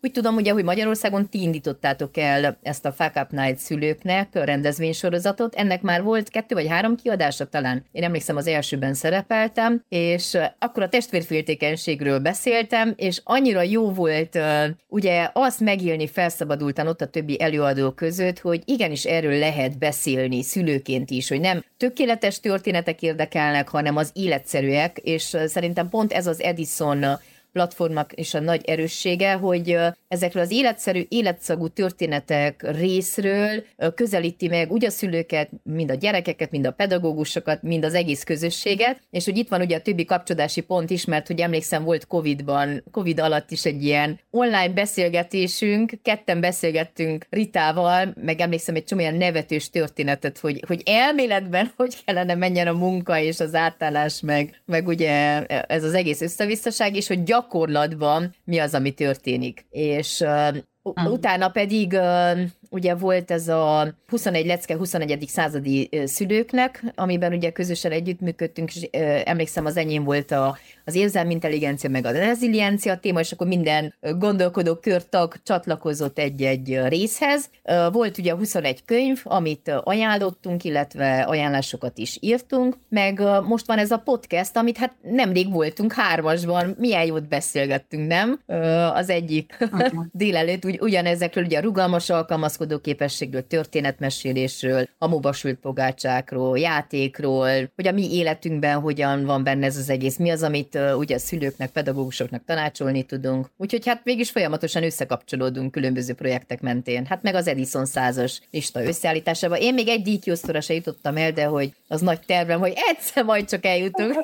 úgy tudom, ugye, hogy Magyarországon ti indítottátok el ezt a Fuck Up Night szülőknek rendezvénysorozatot, ennek már volt kettő vagy három kiadása talán. Én emlékszem, az elsőben szerepeltem, és akkor a testvérféltékenységről beszéltem, és annyira jó volt ugye azt megélni felszabadultan ott a többi előadó között, hogy hogy igenis erről lehet beszélni szülőként is, hogy nem tökéletes történetek érdekelnek, hanem az életszerűek, és szerintem pont ez az Edison platformnak is a nagy erőssége, hogy ezekről az életszerű, életszagú történetek részről közelíti meg úgy a szülőket, mind a gyerekeket, mind a pedagógusokat, mind az egész közösséget, és hogy itt van ugye a többi kapcsolódási pont is, mert hogy emlékszem volt Covid-ban, Covid alatt is egy ilyen online beszélgetésünk, ketten beszélgettünk Ritával, meg emlékszem egy csomó ilyen nevetős történetet, hogy, hogy elméletben hogy kellene menjen a munka és az átállás, meg, meg ugye ez az egész összevisszaság, és hogy gyak gyakorlatban mi az, ami történik. És uh, utána pedig uh, ugye volt ez a 21 lecke 21. századi szülőknek, amiben ugye közösen együttműködtünk, és emlékszem, az enyém volt a, az érzelmi intelligencia, meg a reziliencia téma, és akkor minden gondolkodó körtag csatlakozott egy-egy részhez. Volt ugye 21 könyv, amit ajánlottunk, illetve ajánlásokat is írtunk, meg most van ez a podcast, amit hát nemrég voltunk hármasban, milyen jót beszélgettünk, nem? Az egyik délelőtt ugy, ugyanezekről, ugye a rugalmas alkalmazkodó képességről, történetmesélésről, mobasült pogácsákról, játékról, hogy a mi életünkben hogyan van benne ez az egész, mi az, amit ugye a szülőknek, pedagógusoknak tanácsolni tudunk. Úgyhogy hát mégis folyamatosan összekapcsolódunk különböző projektek mentén. Hát meg az Edison százas lista összeállításában. Én még egy díjkiosztóra se jutottam el, de hogy az nagy tervem, hogy egyszer majd csak eljutunk.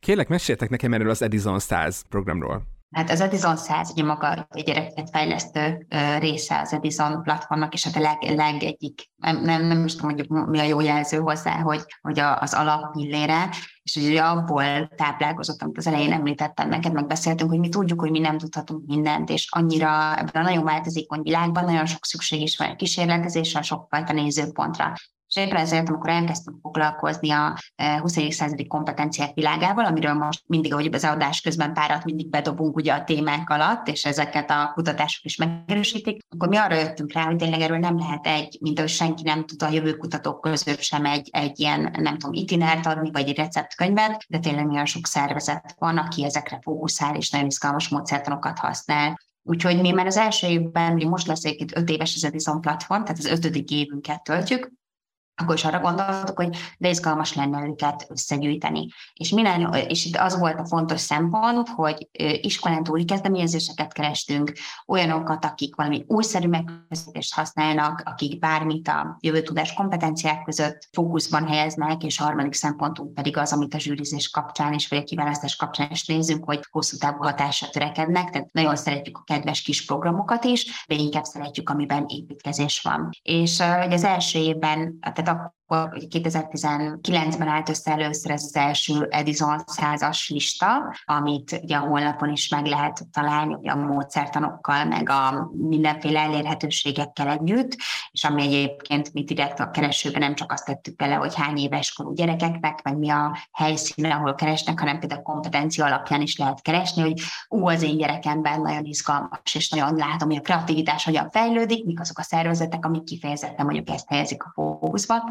Kérlek, meséltek nekem erről az Edison 100 programról. Hát az Edison 100 ugye maga egy gyereket fejlesztő része az Edison platformnak, és hát a leg, leg egyik, nem, nem, nem is tudom, hogy mi a jó jelző hozzá, hogy, hogy az alapillére, és ugye abból táplálkozott, amit az elején említettem neked, megbeszéltünk, hogy mi tudjuk, hogy mi nem tudhatunk mindent, és annyira ebben a nagyon változékony világban nagyon sok szükség is van a kísérletezésre, sokfajta nézőpontra. És éppen ezért, amikor elkezdtünk foglalkozni a 20. E, századi kompetenciák világával, amiről most mindig, ahogy az adás közben párat mindig bedobunk ugye a témák alatt, és ezeket a kutatások is megerősítik, akkor mi arra jöttünk rá, hogy tényleg erről nem lehet egy, mint ahogy senki nem tud a jövő kutatók között sem egy, egy ilyen, nem tudom, itinert adni, vagy egy receptkönyvet, de tényleg nagyon sok szervezet van, aki ezekre fókuszál, és nagyon izgalmas módszertanokat használ. Úgyhogy mi már az első évben, most lesz egy öt éves az Edison platform, tehát az ötödik évünket töltjük, akkor is arra gondoltuk, hogy de izgalmas lenne őket összegyűjteni. És, minden, és itt az volt a fontos szempont, hogy iskolán túli kezdeményezéseket kerestünk, olyanokat, akik valami újszerű megközelítést használnak, akik bármit a jövő tudás kompetenciák között fókuszban helyeznek, és a harmadik szempontunk pedig az, amit a zsűrizés kapcsán és vagy a kiválasztás kapcsán is nézünk, hogy hosszú távú hatásra törekednek, tehát nagyon szeretjük a kedves kis programokat is, de inkább szeretjük, amiben építkezés van. És hogy az első évben, tehát tehát akkor 2019-ben állt össze először ez az első Edison százas lista, amit ugye a honlapon is meg lehet találni, ugye a módszertanokkal, meg a mindenféle elérhetőségekkel együtt, és ami egyébként mi direkt a keresőben nem csak azt tettük bele, hogy hány éves korú gyerekeknek, meg mi a helyszín, ahol keresnek, hanem például kompetencia alapján is lehet keresni, hogy ú, az én gyerekemben nagyon izgalmas, és nagyon látom, hogy a kreativitás hogyan fejlődik, mik azok a szervezetek, amik kifejezetten mondjuk ezt helyezik a fókuszba,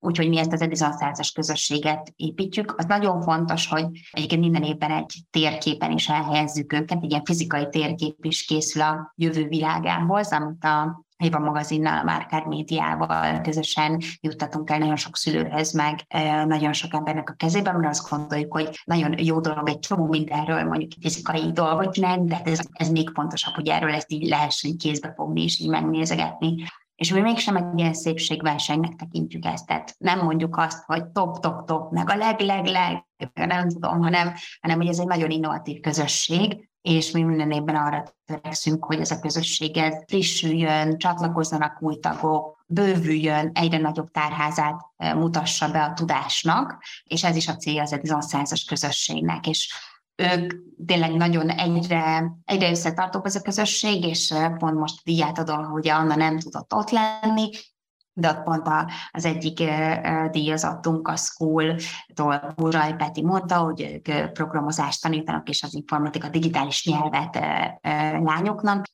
Úgyhogy mi ezt az Edison százas közösséget építjük. Az nagyon fontos, hogy egyébként minden évben egy térképen is elhelyezzük őket, egy ilyen fizikai térkép is készül a jövő világához, amit a Éva magazinnal, a Márkár médiával közösen juttatunk el nagyon sok szülőhez, meg nagyon sok embernek a kezében, mert azt gondoljuk, hogy nagyon jó dolog egy csomó mindenről, mondjuk fizikai dolgot csinálni, de ez, ez még fontosabb, hogy erről ezt így lehessen kézbe fogni és így megnézegetni. És mi mégsem egy ilyen szépségversenynek tekintjük ezt. Tehát nem mondjuk azt, hogy top, top, top, meg a leg, leg, leg, nem tudom, hanem, hanem hogy ez egy nagyon innovatív közösség, és mi minden évben arra törekszünk, hogy ez a közösség ez frissüljön, csatlakozzanak új tagok, bővüljön, egyre nagyobb tárházát eh, mutassa be a tudásnak, és ez is a célja az Edison százas közösségnek. És ők tényleg nagyon egyre, egyre összetartók ez a közösség, és pont most díját adom, hogy Anna nem tudott ott lenni, de ott pont az egyik díjazottunk a School-tól Burai Peti mondta, hogy ők programozást tanítanak, és az informatika digitális nyelvet lányoknak.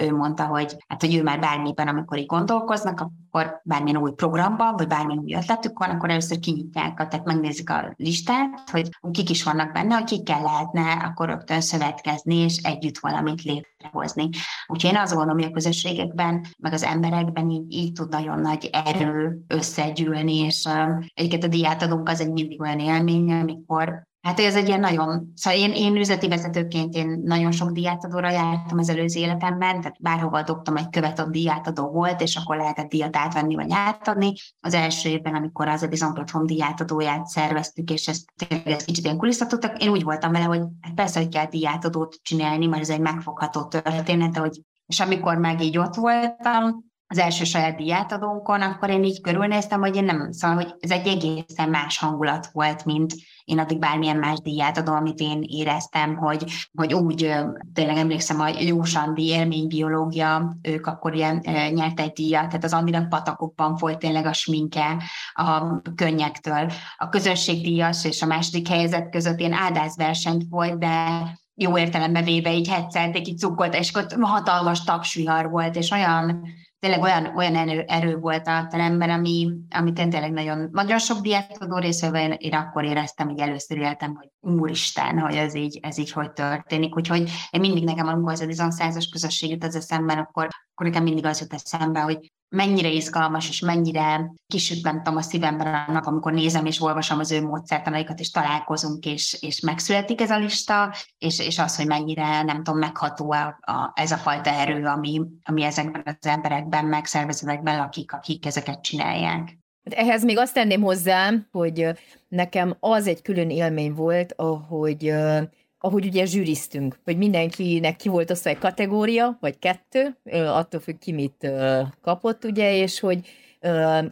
Ő mondta, hogy, hát, hogy ő már bármiben, amikor így gondolkoznak, akkor bármilyen új programban, vagy bármilyen új ötletük van, akkor először kinyitják, tehát megnézik a listát, hogy kik is vannak benne, hogy kikkel lehetne akkor rögtön szövetkezni, és együtt valamit létrehozni. Úgyhogy én azt gondolom, hogy a közösségekben, meg az emberekben így, így tud nagyon nagy erő összegyűlni, és uh, egyiket a diátadónk az egy mindig olyan élmény, amikor Hát ez egy ilyen nagyon, szóval én, én üzleti vezetőként én nagyon sok diátadóra jártam az előző életemben, tehát bárhova dobtam egy követ, ott diátadó volt, és akkor lehetett díjat átvenni vagy átadni. Az első évben, amikor az Edison Platform diátadóját szerveztük, és ezt, ezt kicsit ilyen kulisszatottak, én úgy voltam vele, hogy hát persze, hogy kell diátadót csinálni, mert ez egy megfogható történet, hogy és amikor meg így ott voltam, az első saját díjátadónkon, akkor én így körülnéztem, hogy én nem, szóval, hogy ez egy egészen más hangulat volt, mint én addig bármilyen más díjátadó, amit én éreztem, hogy, hogy úgy, tényleg emlékszem, hogy Jósandi élménybiológia, ők akkor ilyen nyert egy díjat, tehát az Andinak patakokban folyt tényleg a sminke a könnyektől. A közönségdíjas és a második helyzet között ilyen áldásversenyt volt, de jó értelembe véve így hetszelték, így cukkolt, és ott hatalmas tapsvihar volt, és olyan tényleg olyan, olyan erő, erő volt a teremben, ami, amit én tényleg nagyon, nagyon sok diátodó részével én, én akkor éreztem, hogy először éltem, hogy úristen, hogy ez így, ez így hogy történik. Úgyhogy én mindig nekem, amikor az a 16 közösség jut az eszemben, akkor, akkor nekem mindig az jut eszembe, hogy mennyire izgalmas, és mennyire kisüt, nem tudom, a szívemben annak, amikor nézem és olvasom az ő módszertanaikat, és találkozunk, és, és megszületik ez a lista, és, és az, hogy mennyire, nem tudom, megható a, a, ez a fajta erő, ami, ami ezekben az emberekben, megszervezetekben lakik, akik ezeket csinálják. Ehhez még azt tenném hozzá, hogy nekem az egy külön élmény volt, ahogy ahogy ugye zsűriztünk, hogy mindenkinek ki volt osztva egy kategória, vagy kettő, attól függ ki mit kapott, ugye, és hogy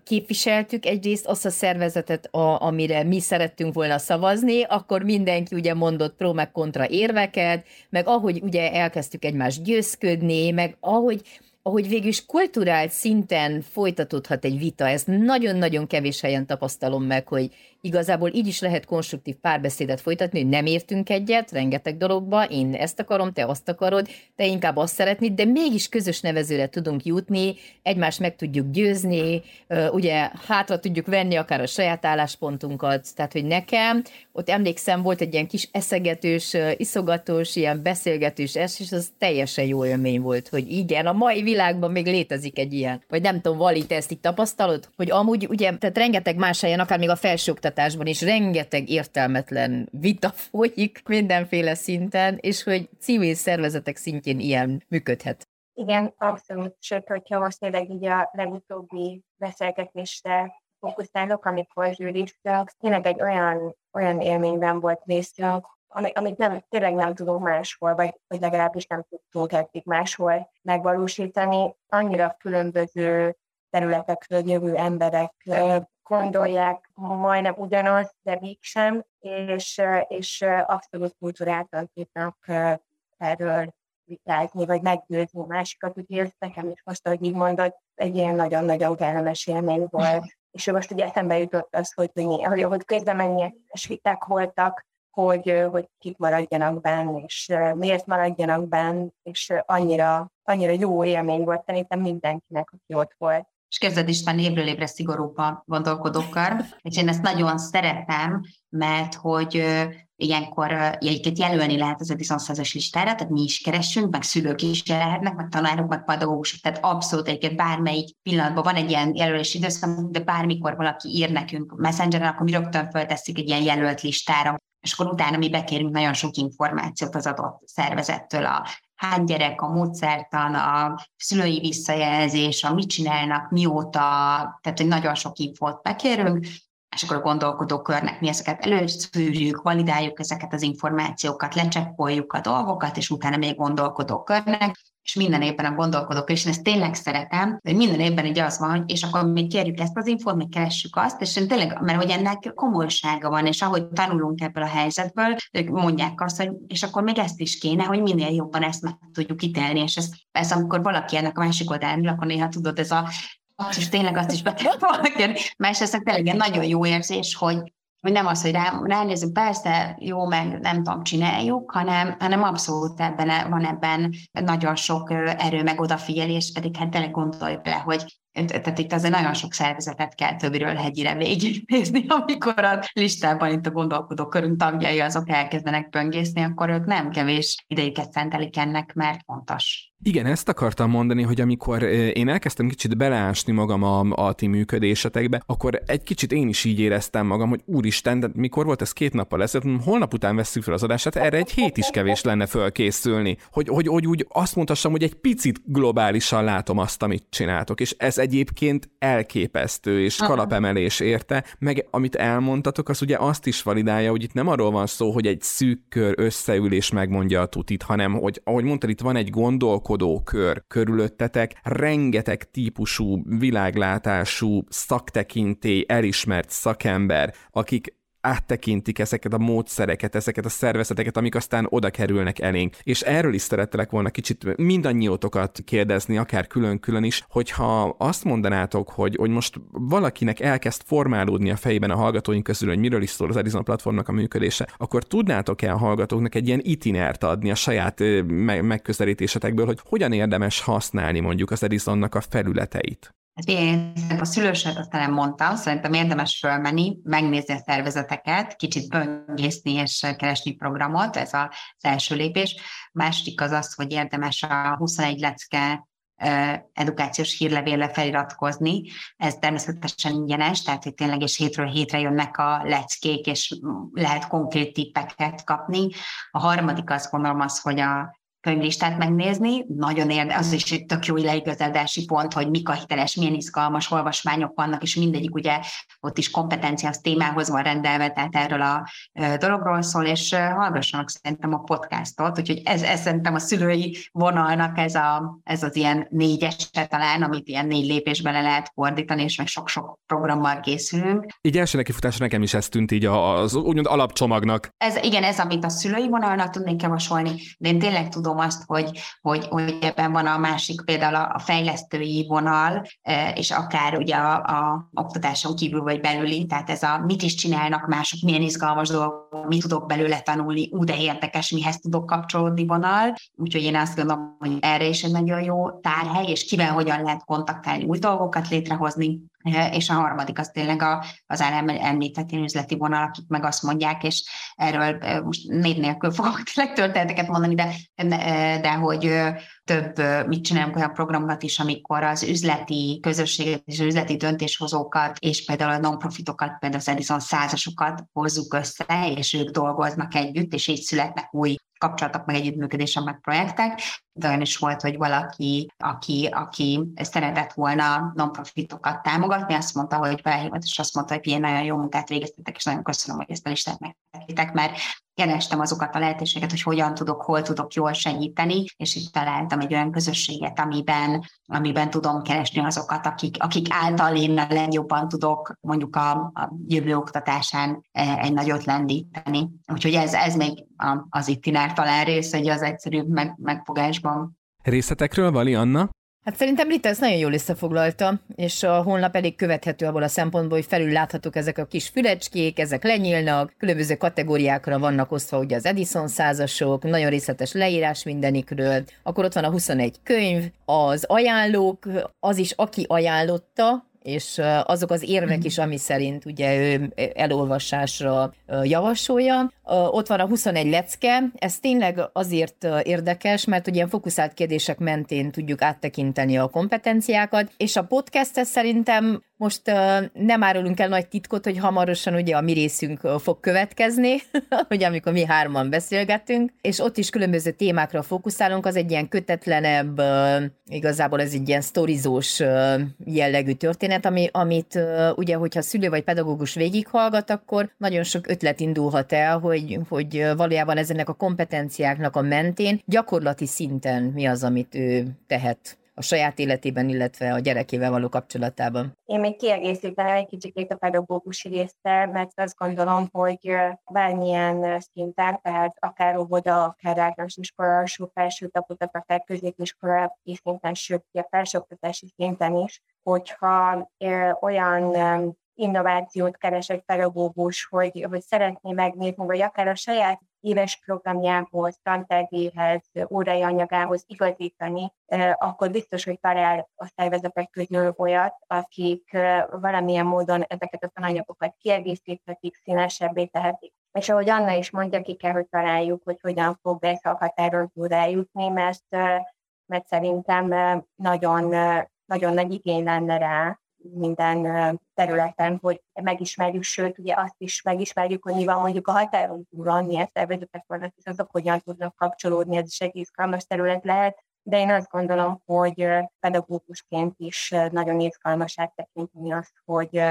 képviseltük egyrészt azt a szervezetet, a, amire mi szerettünk volna szavazni, akkor mindenki ugye mondott pro meg kontra érveket, meg ahogy ugye elkezdtük egymást győzködni, meg ahogy ahogy végül is kulturált szinten folytatódhat egy vita, ezt nagyon-nagyon kevés helyen tapasztalom meg, hogy igazából így is lehet konstruktív párbeszédet folytatni, hogy nem értünk egyet rengeteg dologba, én ezt akarom, te azt akarod, te inkább azt szeretnéd, de mégis közös nevezőre tudunk jutni, egymást meg tudjuk győzni, ugye hátra tudjuk venni akár a saját álláspontunkat, tehát hogy nekem, ott emlékszem, volt egy ilyen kis eszegetős, iszogatós, ilyen beszélgetős es, és az teljesen jó élmény volt, hogy igen, a mai világban még létezik egy ilyen. Vagy nem tudom, Vali, te ezt itt tapasztalod? Hogy amúgy ugye, tehát rengeteg más helyen, akár még a felsőoktatásban is rengeteg értelmetlen vita folyik mindenféle szinten, és hogy civil szervezetek szintjén ilyen működhet. Igen, abszolút. Sőt, hogyha most tényleg így a legutóbbi beszélgetésre fókuszálok, amikor zsűriztök, tényleg egy olyan, olyan élményben volt részt, amit nem, tényleg nem tudunk máshol, vagy, vagy legalábbis nem tudtunk eddig máshol megvalósítani. Annyira különböző területekről jövő emberek gondolják majdnem ugyanazt, de mégsem, és, és abszolút kultúráltan tudnak erről vitázni, vagy meggyőzni másikat, úgyhogy nekem is most, ahogy így mondod, egy ilyen nagyon-nagyon kellemes élmény volt. És most ugye eszembe jutott az, hogy, hogy, hogy közben mennyire viták voltak, hogy, hogy kik maradjanak benne, és miért maradjanak benne, és annyira, annyira jó élmény volt szerintem mindenkinek, aki ott volt. És kezded István évről évre szigorúbb a gondolkodókkal, és én ezt nagyon szeretem, mert hogy ilyenkor jegyiket jelölni lehet az Edison 100 listára, tehát mi is keressünk, meg szülők is lehetnek, meg tanárok, meg pedagógusok, tehát abszolút egyébként bármelyik pillanatban van egy ilyen jelölési időszak, de bármikor valaki ír nekünk Messengeren, akkor mi rögtön föltesszük egy ilyen jelölt listára, és akkor utána mi bekérünk nagyon sok információt az adott szervezettől, a hány gyerek, a módszertan, a szülői visszajelzés, a mit csinálnak, mióta, tehát hogy nagyon sok infót bekérünk, és akkor a gondolkodókörnek mi ezeket előszűrjük, validáljuk ezeket az információkat, lecseppoljuk a dolgokat, és utána még gondolkodókörnek, és minden évben a gondolkodók, és én ezt tényleg szeretem, hogy minden évben így az van, és akkor mi kérjük ezt az infót, mi keressük azt, és én tényleg, mert hogy ennek komolysága van, és ahogy tanulunk ebből a helyzetből, ők mondják azt, hogy és akkor még ezt is kéne, hogy minél jobban ezt meg tudjuk ítélni, és ez, ez amikor valaki ennek a másik oldalán akkor néha tudod, ez a és tényleg azt is be kell valaki, másrészt tényleg egy nagyon jó érzés, hogy hogy nem az, hogy rá, ránézünk, persze, jó, meg nem tudom, csináljuk, hanem, hanem abszolút ebben van ebben nagyon sok erő, meg odafigyelés, pedig hát tényleg gondolj bele, hogy tehát itt azért nagyon sok szervezetet kell többről hegyire végignézni, amikor a listában itt a gondolkodó körünk tagjai azok elkezdenek böngészni, akkor ők nem kevés idejüket szentelik ennek, mert fontos. Igen, ezt akartam mondani, hogy amikor én elkezdtem kicsit beleásni magam a, a ti működésetekbe, akkor egy kicsit én is így éreztem magam, hogy úristen, de mikor volt ez két nappal ezelőtt, holnap után veszük fel az adását, erre egy hét is kevés lenne fölkészülni. Hogy, hogy, hogy úgy azt mondhassam, hogy egy picit globálisan látom azt, amit csináltok, és ez egyébként elképesztő, és kalapemelés érte, meg amit elmondtatok, az ugye azt is validálja, hogy itt nem arról van szó, hogy egy szűk kör összeül és megmondja a tutit, hanem hogy, ahogy mondtad, itt van egy gondolkodó kör körülöttetek, rengeteg típusú, világlátású, szaktekintély, elismert szakember, akik áttekintik ezeket a módszereket, ezeket a szervezeteket, amik aztán oda kerülnek elénk. És erről is szerettelek volna kicsit mindannyiótokat kérdezni, akár külön-külön is, hogyha azt mondanátok, hogy, hogy most valakinek elkezd formálódni a fejében a hallgatóink közül, hogy miről is szól az Edison platformnak a működése, akkor tudnátok-e a hallgatóknak egy ilyen itinert adni a saját megközelítésetekből, hogy hogyan érdemes használni mondjuk az Edisonnak a felületeit? Hát a szülősök azt nem mondtam, szerintem érdemes fölmenni, megnézni a szervezeteket, kicsit böngészni és keresni programot, ez az első lépés. Második az az, hogy érdemes a 21 lecke edukációs hírlevélre feliratkozni. Ez természetesen ingyenes, tehát hogy tényleg és hétről hétre jönnek a leckék, és lehet konkrét tippeket kapni. A harmadik azt gondolom az, hogy a könyvlistát megnézni, nagyon érdekes, az is egy tök jó leigazodási pont, hogy mik a hiteles, milyen izgalmas olvasmányok vannak, és mindegyik ugye ott is kompetencia az témához van rendelve, tehát erről a dologról szól, és hallgassanak szerintem a podcastot, úgyhogy ez, ez szerintem a szülői vonalnak ez, a, ez az ilyen négyes talán, amit ilyen négy lépésben le lehet fordítani, és meg sok-sok programmal készülünk. Így első nekifutásra nekem is ez tűnt így az úgymond alapcsomagnak. Ez, igen, ez, amit a szülői vonalnak tudnék javasolni, de én tényleg tudom látom azt, hogy, hogy, hogy ebben van a másik például a fejlesztői vonal, és akár ugye a, a oktatáson kívül vagy belüli, tehát ez a mit is csinálnak mások, milyen izgalmas dolgok, mit tudok belőle tanulni, ú, de érdekes, mihez tudok kapcsolódni vonal. Úgyhogy én azt gondolom, hogy erre is egy nagyon jó tárhely, és kivel hogyan lehet kontaktálni, új dolgokat létrehozni, és a harmadik az tényleg a, az állam említett üzleti vonal, akik meg azt mondják, és erről most név nélkül fogok tényleg történeteket mondani, de, de, de hogy több, mit csinálunk olyan programokat is, amikor az üzleti közösséget és az üzleti döntéshozókat, és például a non-profitokat, például az Edison százasokat hozzuk össze, és ők dolgoznak együtt, és így születnek új kapcsolatok, meg együttműködések, meg projektek, de olyan is volt, hogy valaki, aki, aki szeretett volna non-profitokat támogatni, azt mondta, hogy felhívott, és azt mondta, hogy ilyen nagyon jó munkát végeztetek, és nagyon köszönöm, hogy ezt a listát megtettétek, mert kerestem azokat a lehetőséget, hogy hogyan tudok, hol tudok jól segíteni, és itt találtam egy olyan közösséget, amiben, amiben tudom keresni azokat, akik, akik által én a legjobban tudok mondjuk a, a jövő oktatásán e, egy nagyot lendíteni. Úgyhogy ez, ez még az itinár talán rész, hogy az egyszerűbb meg, megfogásban. Részletekről, Vali Anna? Hát szerintem Rita ezt nagyon jól összefoglalta, és a honlap elég követhető abból a szempontból, hogy felül láthatók ezek a kis fülecskék, ezek lenyílnak, különböző kategóriákra vannak osztva ugye az Edison százasok, nagyon részletes leírás mindenikről, akkor ott van a 21 könyv, az ajánlók, az is, aki ajánlotta, és azok az érvek is, ami szerint ugye ő elolvasásra javasolja. Ott van a 21 lecke, ez tényleg azért érdekes, mert ugye ilyen fókuszált kérdések mentén tudjuk áttekinteni a kompetenciákat, és a podcast szerintem most nem árulunk el nagy titkot, hogy hamarosan ugye a mi részünk fog következni, ugye amikor mi hárman beszélgetünk, és ott is különböző témákra fókuszálunk, az egy ilyen kötetlenebb, igazából ez egy ilyen sztorizós jellegű történet, ami, amit ugye, hogyha szülő vagy pedagógus végighallgat, akkor nagyon sok ötlet indulhat el, hogy, hogy valójában ezenek a kompetenciáknak a mentén gyakorlati szinten mi az, amit ő tehet a saját életében, illetve a gyerekével való kapcsolatában. Én még kiegészíteném egy kicsit a pedagógusi résztel, mert azt gondolom, hogy bármilyen szinten, tehát akár óvoda, akár általános iskola, alsó felső taputat, akár középiskola szinten, sőt, a felsőoktatási szinten is, hogyha olyan innovációt keres egy pedagógus, hogy, hogy szeretné megnézni, vagy akár a saját éves programjához, tantervéhez, órai anyagához igazítani, akkor biztos, hogy talál a szervezetek közül olyat, akik valamilyen módon ezeket a tananyagokat kiegészíthetik, színesebbé tehetik. És ahogy Anna is mondja, ki kell, hogy találjuk, hogy hogyan fog be a határon túl eljutni, mert, mert szerintem nagyon, nagyon nagy igény lenne rá, minden területen, hogy megismerjük, sőt, ugye azt is megismerjük, hogy mi van mondjuk a határon túl, milyen szervezetek vannak, és azok hogyan tudnak kapcsolódni, ez is egy izgalmas terület lehet. de én azt gondolom, hogy pedagógusként is nagyon izgalmas áttekinteni azt, hogy,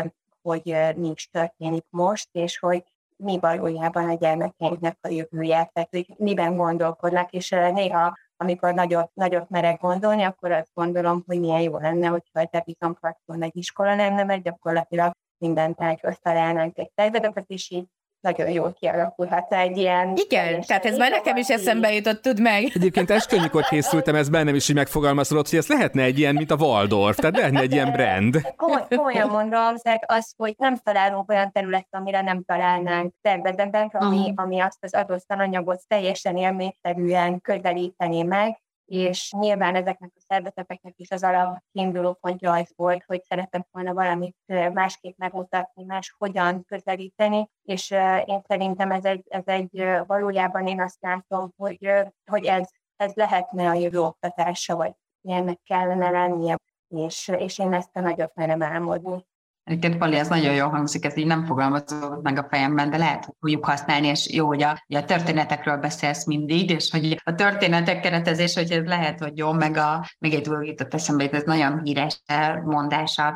hogy is történik most, és hogy mi valójában a gyermekeinknek a jövője, tehát hogy miben gondolkodnak, és néha amikor nagyot, nagyot merek gondolni, akkor azt gondolom, hogy milyen jó lenne, hogyha a Debizon Parkon egy iskola lenne, mert gyakorlatilag minden tárgyhoz találnánk egy tervezetet, és így nagyon jól kialakulhat egy ilyen... Igen, tehát ez már nekem is eszembe jutott, tud meg. Egyébként este, amikor készültem, ez bennem is így megfogalmazódott, hogy ez lehetne egy ilyen, mint a Waldorf, tehát lehetne egy ilyen brand. komolyan mondom, az, hogy nem találunk olyan területet, amire nem találnánk tervezetben, ami, uh-huh. ami azt az adott tananyagot teljesen élményszerűen közelíteni meg, és nyilván ezeknek a szervezeteknek is az alap kiinduló pontja az volt, hogy szerettem volna valamit másképp megmutatni, más hogyan közelíteni, és én szerintem ez egy, ez egy valójában én azt látom, hogy, hogy ez, ez lehetne a jövő oktatása, vagy ilyennek kellene lennie, és, és én ezt a nagyot merem álmodni. Egyébként Pali, ez nagyon jól hangzik, ez így nem fogalmazódott meg a fejemben, de lehet, hogy fogjuk használni, és jó, hogy a, hogy a történetekről beszélsz mindig, és hogy a történetek keretezés, hogy ez lehet, hogy jó, meg a, még egy dolog jutott eszembe, ez nagyon híres mondás a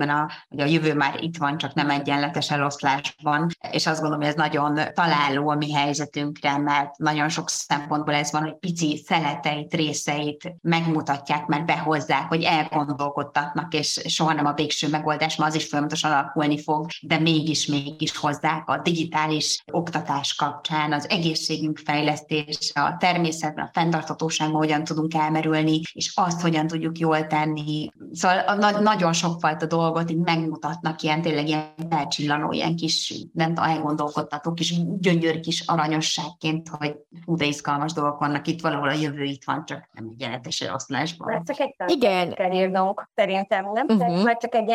a, hogy a jövő már itt van, csak nem egyenletes eloszlásban, és azt gondolom, hogy ez nagyon találó a mi helyzetünkre, mert nagyon sok szempontból ez van, hogy pici szeleteit, részeit megmutatják, mert behozzák, hogy elgondolkodtatnak, és soha nem a végső megoldás az is folyamatosan alakulni fog, de mégis, mégis hozzák a digitális oktatás kapcsán, az egészségünk fejlesztése, a természetben, a fenntartatóságban hogyan tudunk elmerülni, és azt hogyan tudjuk jól tenni. Szóval na- nagyon sokfajta dolgot így megmutatnak ilyen tényleg ilyen elcsillanó, ilyen kis, nem elgondolkodtató kis gyönyör kis aranyosságként, hogy hú, de izgalmas dolgok vannak itt, valahol a jövő itt van, csak nem egyenletes eloszlásban. Csak egy Igen. kell írnunk, szerintem, nem? Uh-huh. Tehát, vagy csak egy,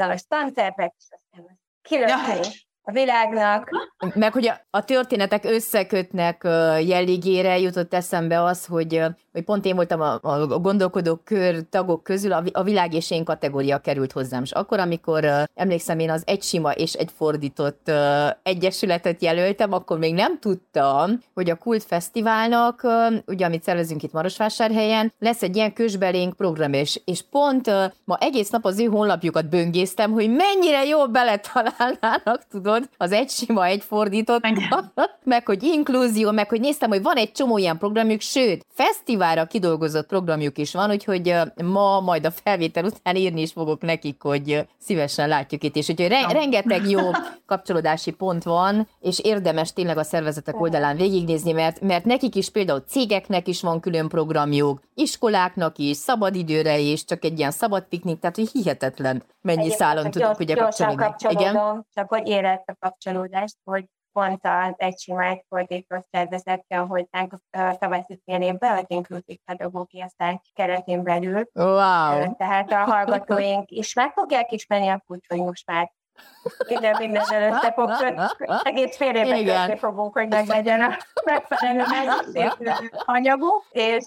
dollar станция байгаад байна. Кило тань. A világnak. Meg hogy a, a történetek összekötnek jelligére jutott eszembe az, hogy hogy pont én voltam a, a gondolkodó kör tagok közül, a, a világ és én kategória került hozzám. És akkor, amikor emlékszem, én az egy sima és egy fordított egyesületet jelöltem, akkor még nem tudtam, hogy a Kult Fesztiválnak, ugye amit szervezünk itt Marosvásárhelyen, lesz egy ilyen közbelénk program, és, és pont ma egész nap az ő honlapjukat böngésztem, hogy mennyire jól beletalálnának, tudod, az egy sima, egy fordított, meg hogy inkluzió, meg hogy néztem, hogy van egy csomó ilyen programjuk, sőt, fesztivál fesztiválra kidolgozott programjuk is van, úgyhogy ma majd a felvétel után írni is fogok nekik, hogy szívesen látjuk itt, és úgyhogy re- rengeteg jó kapcsolódási pont van, és érdemes tényleg a szervezetek oldalán végignézni, mert, mert nekik is például cégeknek is van külön programjuk, iskoláknak is, szabadidőre is, csak egy ilyen szabad piknik, tehát hogy hihetetlen mennyi Egyébként szálon tudunk ugye kapcsolódni. Igen? Csak hogy érett a kapcsolódást, hogy pont az egy sima egyfordító szervezet jön hozzánk a tavaszi fél évben, az inkluzív pedagógia szánk keretén belül. Wow. Tehát a hallgatóink is meg fogják ismerni a kulcs, hogy most már minden mindennel össze fog egész fél évben fogunk, hogy meglegyen a megfelelő anyagú, és,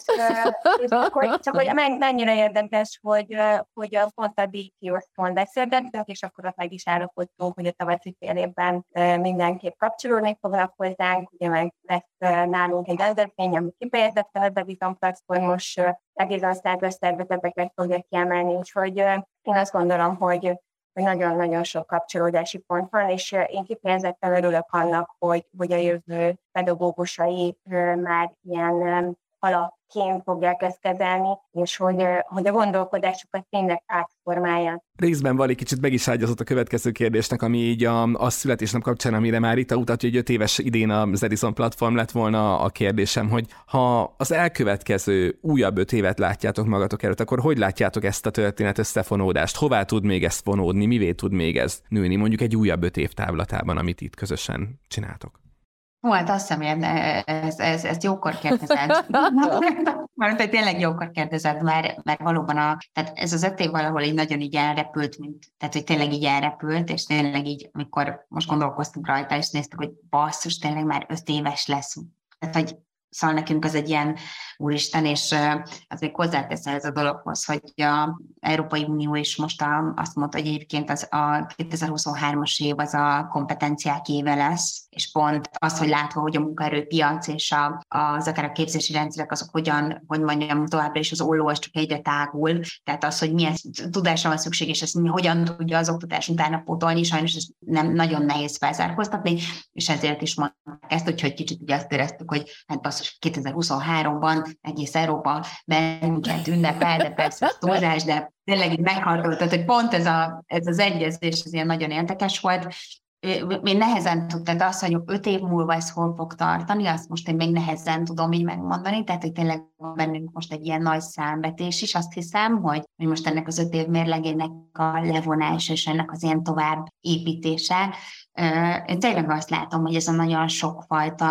és akkor, csak hogy mennyire érdekes, hogy, hogy a pont a DQ-ról beszélgettünk, és akkor ott meg is állapodtunk, hogy a tavaszi fél évben mindenképp kapcsolódni fognak hozzánk, ugye meg lesz nálunk egy rendezvény, ami kifejezetten a Beviton platformos egész országos szervezeteket fogja kiemelni, úgyhogy én azt gondolom, hogy nagyon-nagyon sok kapcsolódási pont van, és én kifejezetten örülök annak, hogy, hogy a jövő pedagógusai már ilyen alapként fogják ezt kezelni, és hogy, hogy a gondolkodásukat tényleg átformálják. Részben Vali kicsit meg is ágyazott a következő kérdésnek, ami így a, a születésnap kapcsán, amire már itt utat, hogy öt éves idén az Edison platform lett volna a kérdésem, hogy ha az elkövetkező újabb öt évet látjátok magatok előtt, akkor hogy látjátok ezt a történet összefonódást? Hová tud még ezt fonódni? Mivé tud még ez nőni? Mondjuk egy újabb öt év távlatában, amit itt közösen csináltok. Hú, hát azt hiszem, ez, ez, ezt jókor kérdezed. Mert hogy tényleg jókor kérdezed, mert, mert valóban a, tehát ez az öt év valahol így nagyon így elrepült, mint, tehát hogy tényleg így elrepült, és tényleg így, amikor most gondolkoztunk rajta, és néztük, hogy basszus, tényleg már öt éves lesz. Tehát, hogy Szóval nekünk az egy ilyen úristen, és az még hozzátesz ez a dologhoz, hogy a Európai Unió is most a, azt mondta, hogy egyébként az a 2023-as év az a kompetenciák éve lesz, és pont az, hogy látva, hogy a munkaerőpiac és a, az akár a képzési rendszerek azok hogyan, hogy mondjam, továbbra is az olló csak egyre tágul, tehát az, hogy milyen tudásra van szükség, és ezt hogyan tudja az oktatás utána pótolni, sajnos ez nem nagyon nehéz felzárkóztatni, és ezért is mondták ezt, úgyhogy kicsit ugye azt éreztük, hogy hát basszus, 2023-ban egész Európa bennünket ünnepel, de persze túlzás, de tényleg így megharcolt, tehát hogy pont ez, a, ez az egyezés az ilyen nagyon érdekes volt, én nehezen tudtam, de azt, hogy öt év múlva ez hol fog tartani, azt most én még nehezen tudom így megmondani, tehát hogy tényleg van bennünk most egy ilyen nagy számbetés is, azt hiszem, hogy, hogy most ennek az öt év mérlegének a levonása és ennek az ilyen tovább építése, én tényleg azt látom, hogy ez a nagyon sokfajta,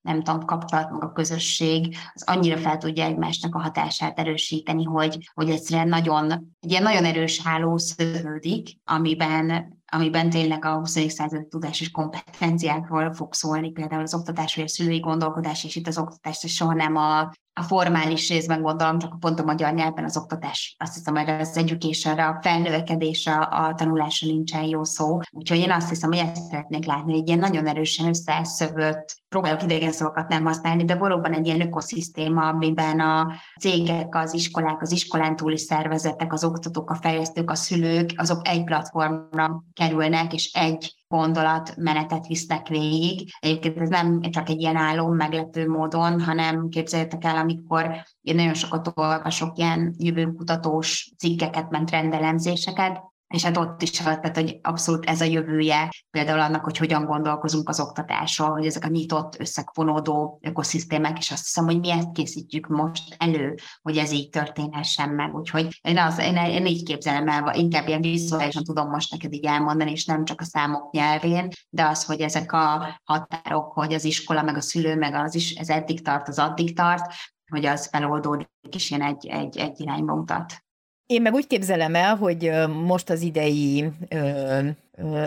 nem tudom, kapcsolat, meg a közösség, az annyira fel tudja egymásnak a hatását erősíteni, hogy, hogy egyszerűen nagyon, egy ilyen nagyon erős háló szövődik, amiben amiben tényleg a 20. század tudás és kompetenciákról fog szólni, például az oktatás vagy a szülői gondolkodás, és itt az oktatás soha nem a, a formális részben gondolom, csak pont a magyar nyelven az oktatás, azt hiszem, hogy az education a felnövekedésre, a tanulásra nincsen jó szó. Úgyhogy én azt hiszem, hogy ezt szeretnék látni, egy ilyen nagyon erősen összeszövött, próbálok idegen szavakat nem használni, de valóban egy ilyen ökoszisztéma, amiben a cégek, az iskolák, az iskolán túli szervezetek, az oktatók, a fejlesztők, a szülők, azok egy platformra kerülnek, és egy gondolat menetet visznek végig. Egyébként ez nem csak egy ilyen álom meglepő módon, hanem képzeljétek el, amikor én nagyon sokat olvasok ilyen jövőkutatós cikkeket, ment rendelemzéseket, és hát ott is tehát, hogy abszolút ez a jövője például annak, hogy hogyan gondolkozunk az oktatásról, hogy ezek a nyitott, összefonódó ökoszisztémák, és azt hiszem, hogy mi ezt készítjük most elő, hogy ez így történhessen meg. Úgyhogy én, az, én, én így képzelem el, inkább ilyen vizuálisan tudom most neked így elmondani, és nem csak a számok nyelvén, de az, hogy ezek a határok, hogy az iskola, meg a szülő, meg az is, ez eddig tart, az addig tart, hogy az feloldódik, és ilyen egy, egy, egy irányba mutat. Én meg úgy képzelem el, hogy most az idei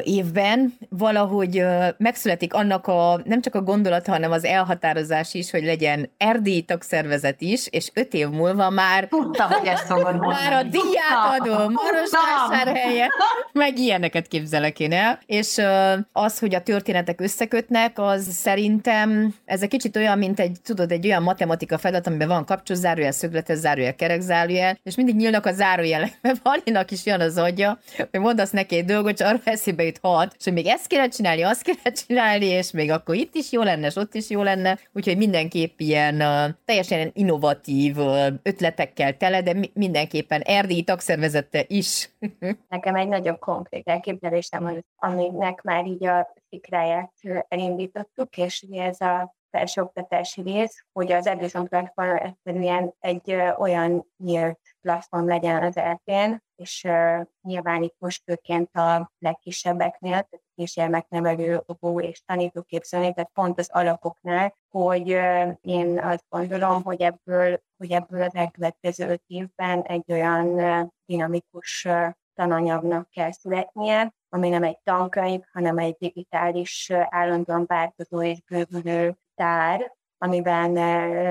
évben. Valahogy megszületik annak a, nem csak a gondolat, hanem az elhatározás is, hogy legyen erdélyi tagszervezet is, és öt év múlva már Tudta, hogy ezt fogod Már a díját adom, Marosvásárhelyen, meg ilyeneket képzelek én el. És az, hogy a történetek összekötnek, az szerintem ez egy kicsit olyan, mint egy, tudod, egy olyan matematika feladat, amiben van kapcsos zárójel, szögletes zárójel, kerek zárójel, és mindig nyílnak a zárójelek, mert Valinak is jön az agya, hogy mondasz neki egy dolgot, és arra eszébe jut hat, és hogy még ezt kéne csinálni, azt kéne csinálni, és még akkor itt is jó lenne, és ott is jó lenne, úgyhogy mindenképp ilyen uh, teljesen innovatív uh, ötletekkel tele, de mi- mindenképpen erdélyi tagszervezete is. Nekem egy nagyon konkrét elképzelésem van, aminek már így a szikráját elindítottuk, és ez a felsőoktatási rész, hogy az Edison platform egyszerűen egy olyan nyílt platform legyen az eltén, és uh, nyilván itt most főként a legkisebbeknél, kisgyermeknevelő, óvó és tanítóképzőnél, tehát pont az alapoknál, hogy én azt gondolom, hogy ebből, hogy ebből az elkövetkező öt évben egy olyan dinamikus tananyagnak kell születnie, ami nem egy tankönyv, hanem egy digitális, állandóan változó és bővülő tár, amiben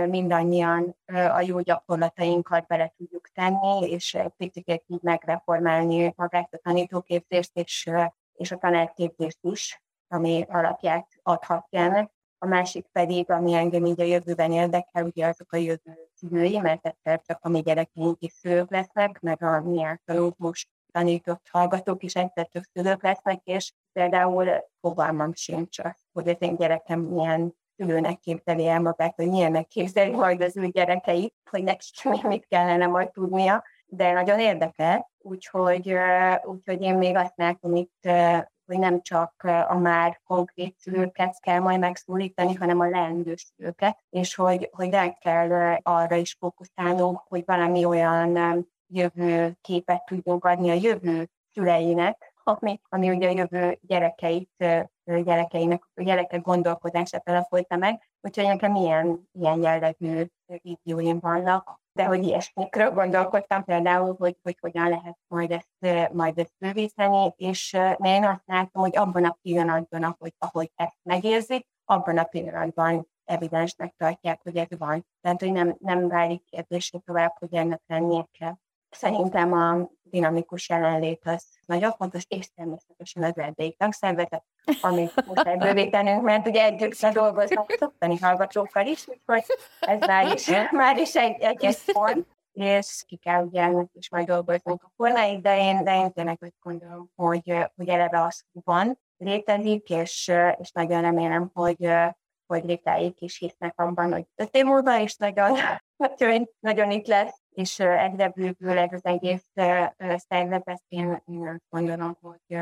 mindannyian a jó gyakorlatainkat bele tudjuk tenni, és picit így megreformálni magát a tanítóképzést és, és a tanárképzést is, ami alapját adhatja ennek. A másik pedig, ami engem így a jövőben érdekel, ugye azok a jövő szülői, mert egyszer csak a mi gyerekeink is szülők lesznek, meg a mi általunk most tanított hallgatók is egyszer csak szülők lesznek, és például fogalmam sincs hogy az én gyerekem milyen szülőnek képzeli el magát, hogy milyennek képzeli majd az ő gyerekeit, hogy nekik mit kellene majd tudnia, de nagyon érdekel, úgyhogy, úgyhogy én még azt látom itt, hogy nem csak a már konkrét szülőket kell majd megszólítani, hanem a leendő szülőket, és hogy, hogy rá kell arra is fókuszálnunk, hogy valami olyan jövő képet tudjunk adni a jövő szüleinek, ami, ami ugye a jövő gyerekeit, gyerekeinek, gyerekek gondolkodását telefolta meg, úgyhogy nekem ilyen, ilyen jellegű vízióim vannak, de hogy ilyesmikről gondolkodtam például, hogy, hogy hogyan lehet majd ezt, majd ezt bővíteni, és én azt látom, hogy abban a pillanatban, ahogy, ahogy ezt megérzik, abban a pillanatban evidensnek tartják, hogy ez van. Tehát, hogy nem, nem válik kérdésre tovább, hogy ennek lennie kell. Szerintem a dinamikus jelenlét az nagyon fontos, és természetesen az erdélyi tagszervezet, amit most bővítenünk, mert ugye együtt dolgoznak szoktani hallgatókkal is, úgyhogy ez már is, már is egy, egy pont, és ki kell ugye ennek is majd dolgoznunk a formáig, de én, de én tényleg úgy gondolom, hogy, hogy eleve az van, létezik, és, és nagyon remélem, hogy, hogy léteik is hisznek abban, hogy öt év múlva is nagyon, nagyon, nagyon itt lesz, és egyre bővül ez az egész szervezet. Én, én gondolom, hogy,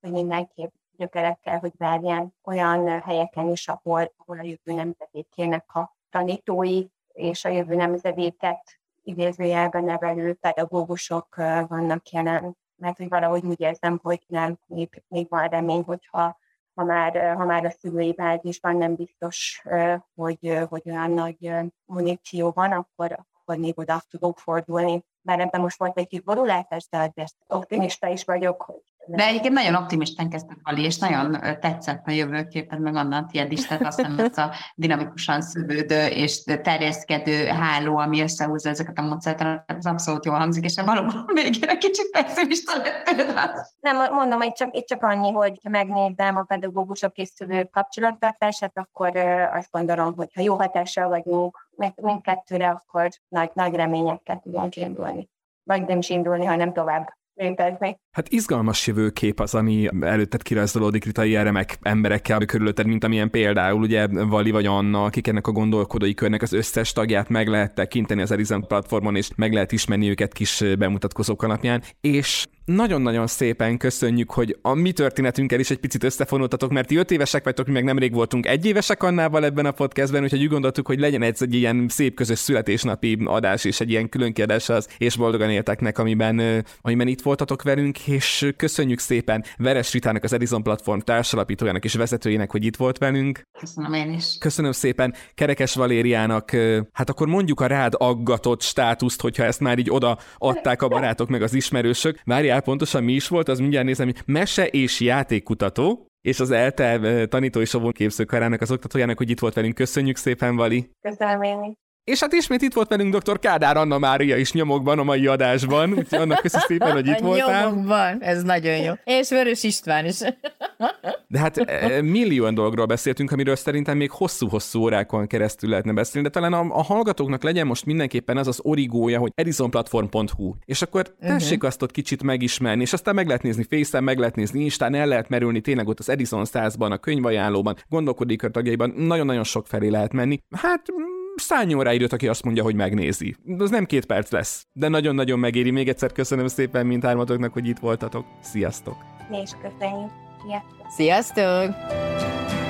hogy mindenképp gyökerekkel, hogy várján olyan helyeken is, ahol, ahol a jövő nemzedékének a tanítói és a jövő nemzedéket idézőjelben nevelő pedagógusok vannak jelen. Mert hogy valahogy úgy érzem, hogy nem, még, még van remény, hogyha ha már, ha már a szülői bázisban nem biztos, hogy, hogy olyan nagy muníció van, akkor, akkor még oda tudunk fordulni. Mert ebben most volt egy kis borulátás, de azért optimista is vagyok, hogy de egyébként nagyon optimistán kezdtek Vali, és nagyon tetszett a jövőképed, meg annak tiéd is, tehát azt hiszem, ez a dinamikusan szövődő és terjeszkedő háló, ami összehúzza ezeket a módszertanokat, az abszolút jól hangzik, és valóban végére kicsit pessimista lettél. Nem, mondom, hogy csak, itt csak annyi, hogy ha megnézem a pedagógusok és szülők kapcsolattartását, akkor azt gondolom, hogy ha jó hatással vagyunk mindkettőre, akkor nagy, nagy reményekkel tudunk indulni. Vagy nem is indulni, hanem tovább létezni. Hát izgalmas jövőkép az, ami előtted kirajzolódik Rita ilyen remek emberekkel körülötted, mint amilyen például ugye Vali vagy Anna, akik ennek a gondolkodói körnek az összes tagját meg lehet tekinteni az Erizon platformon, és meg lehet ismerni őket kis bemutatkozók alapján, és nagyon-nagyon szépen köszönjük, hogy a mi történetünkkel is egy picit összefonultatok, mert ti öt évesek vagytok, mi meg nemrég voltunk egy évesek annával ebben a podcastben, úgyhogy úgy gondoltuk, hogy legyen egy, egy ilyen szép közös születésnapi adás és egy ilyen külön kiadás az, és boldogan élteknek, amiben, amiben itt voltatok velünk, és köszönjük szépen Veres Ritának, az Edison Platform társalapítójának és vezetőjének, hogy itt volt velünk. Köszönöm én is. Köszönöm szépen Kerekes Valériának, hát akkor mondjuk a rád aggatott státuszt, hogyha ezt már így oda adták a barátok meg az ismerősök. Várjál, pontosan mi is volt, az mindjárt nézem, mese és játékkutató, és az ELTE tanító és a képzőkarának az oktatójának, hogy itt volt velünk. Köszönjük szépen, Vali! Köszönöm én és hát ismét itt volt velünk dr. Kádár Anna Mária is nyomokban a mai adásban, úgyhogy annak köszönöm szépen, hogy itt voltál. Nyomokban, ez nagyon jó. És Vörös István is. De hát e, millió dologról beszéltünk, amiről szerintem még hosszú-hosszú órákon keresztül lehetne beszélni, de talán a, a hallgatóknak legyen most mindenképpen az az origója, hogy edisonplatform.hu, és akkor tessék uh-huh. azt ott kicsit megismerni, és aztán meg lehet nézni face meg lehet nézni Instán, el lehet merülni tényleg ott az Edison 100-ban, a könyvajánlóban, gondolkodik tagjaiban, nagyon-nagyon sok felé lehet menni. Hát szálljon rá időt, aki azt mondja, hogy megnézi. Az nem két perc lesz, de nagyon-nagyon megéri. Még egyszer köszönöm szépen mindhármatoknak, hogy itt voltatok. Sziasztok! Mi is köszönjük. Sziasztok! Sziasztok!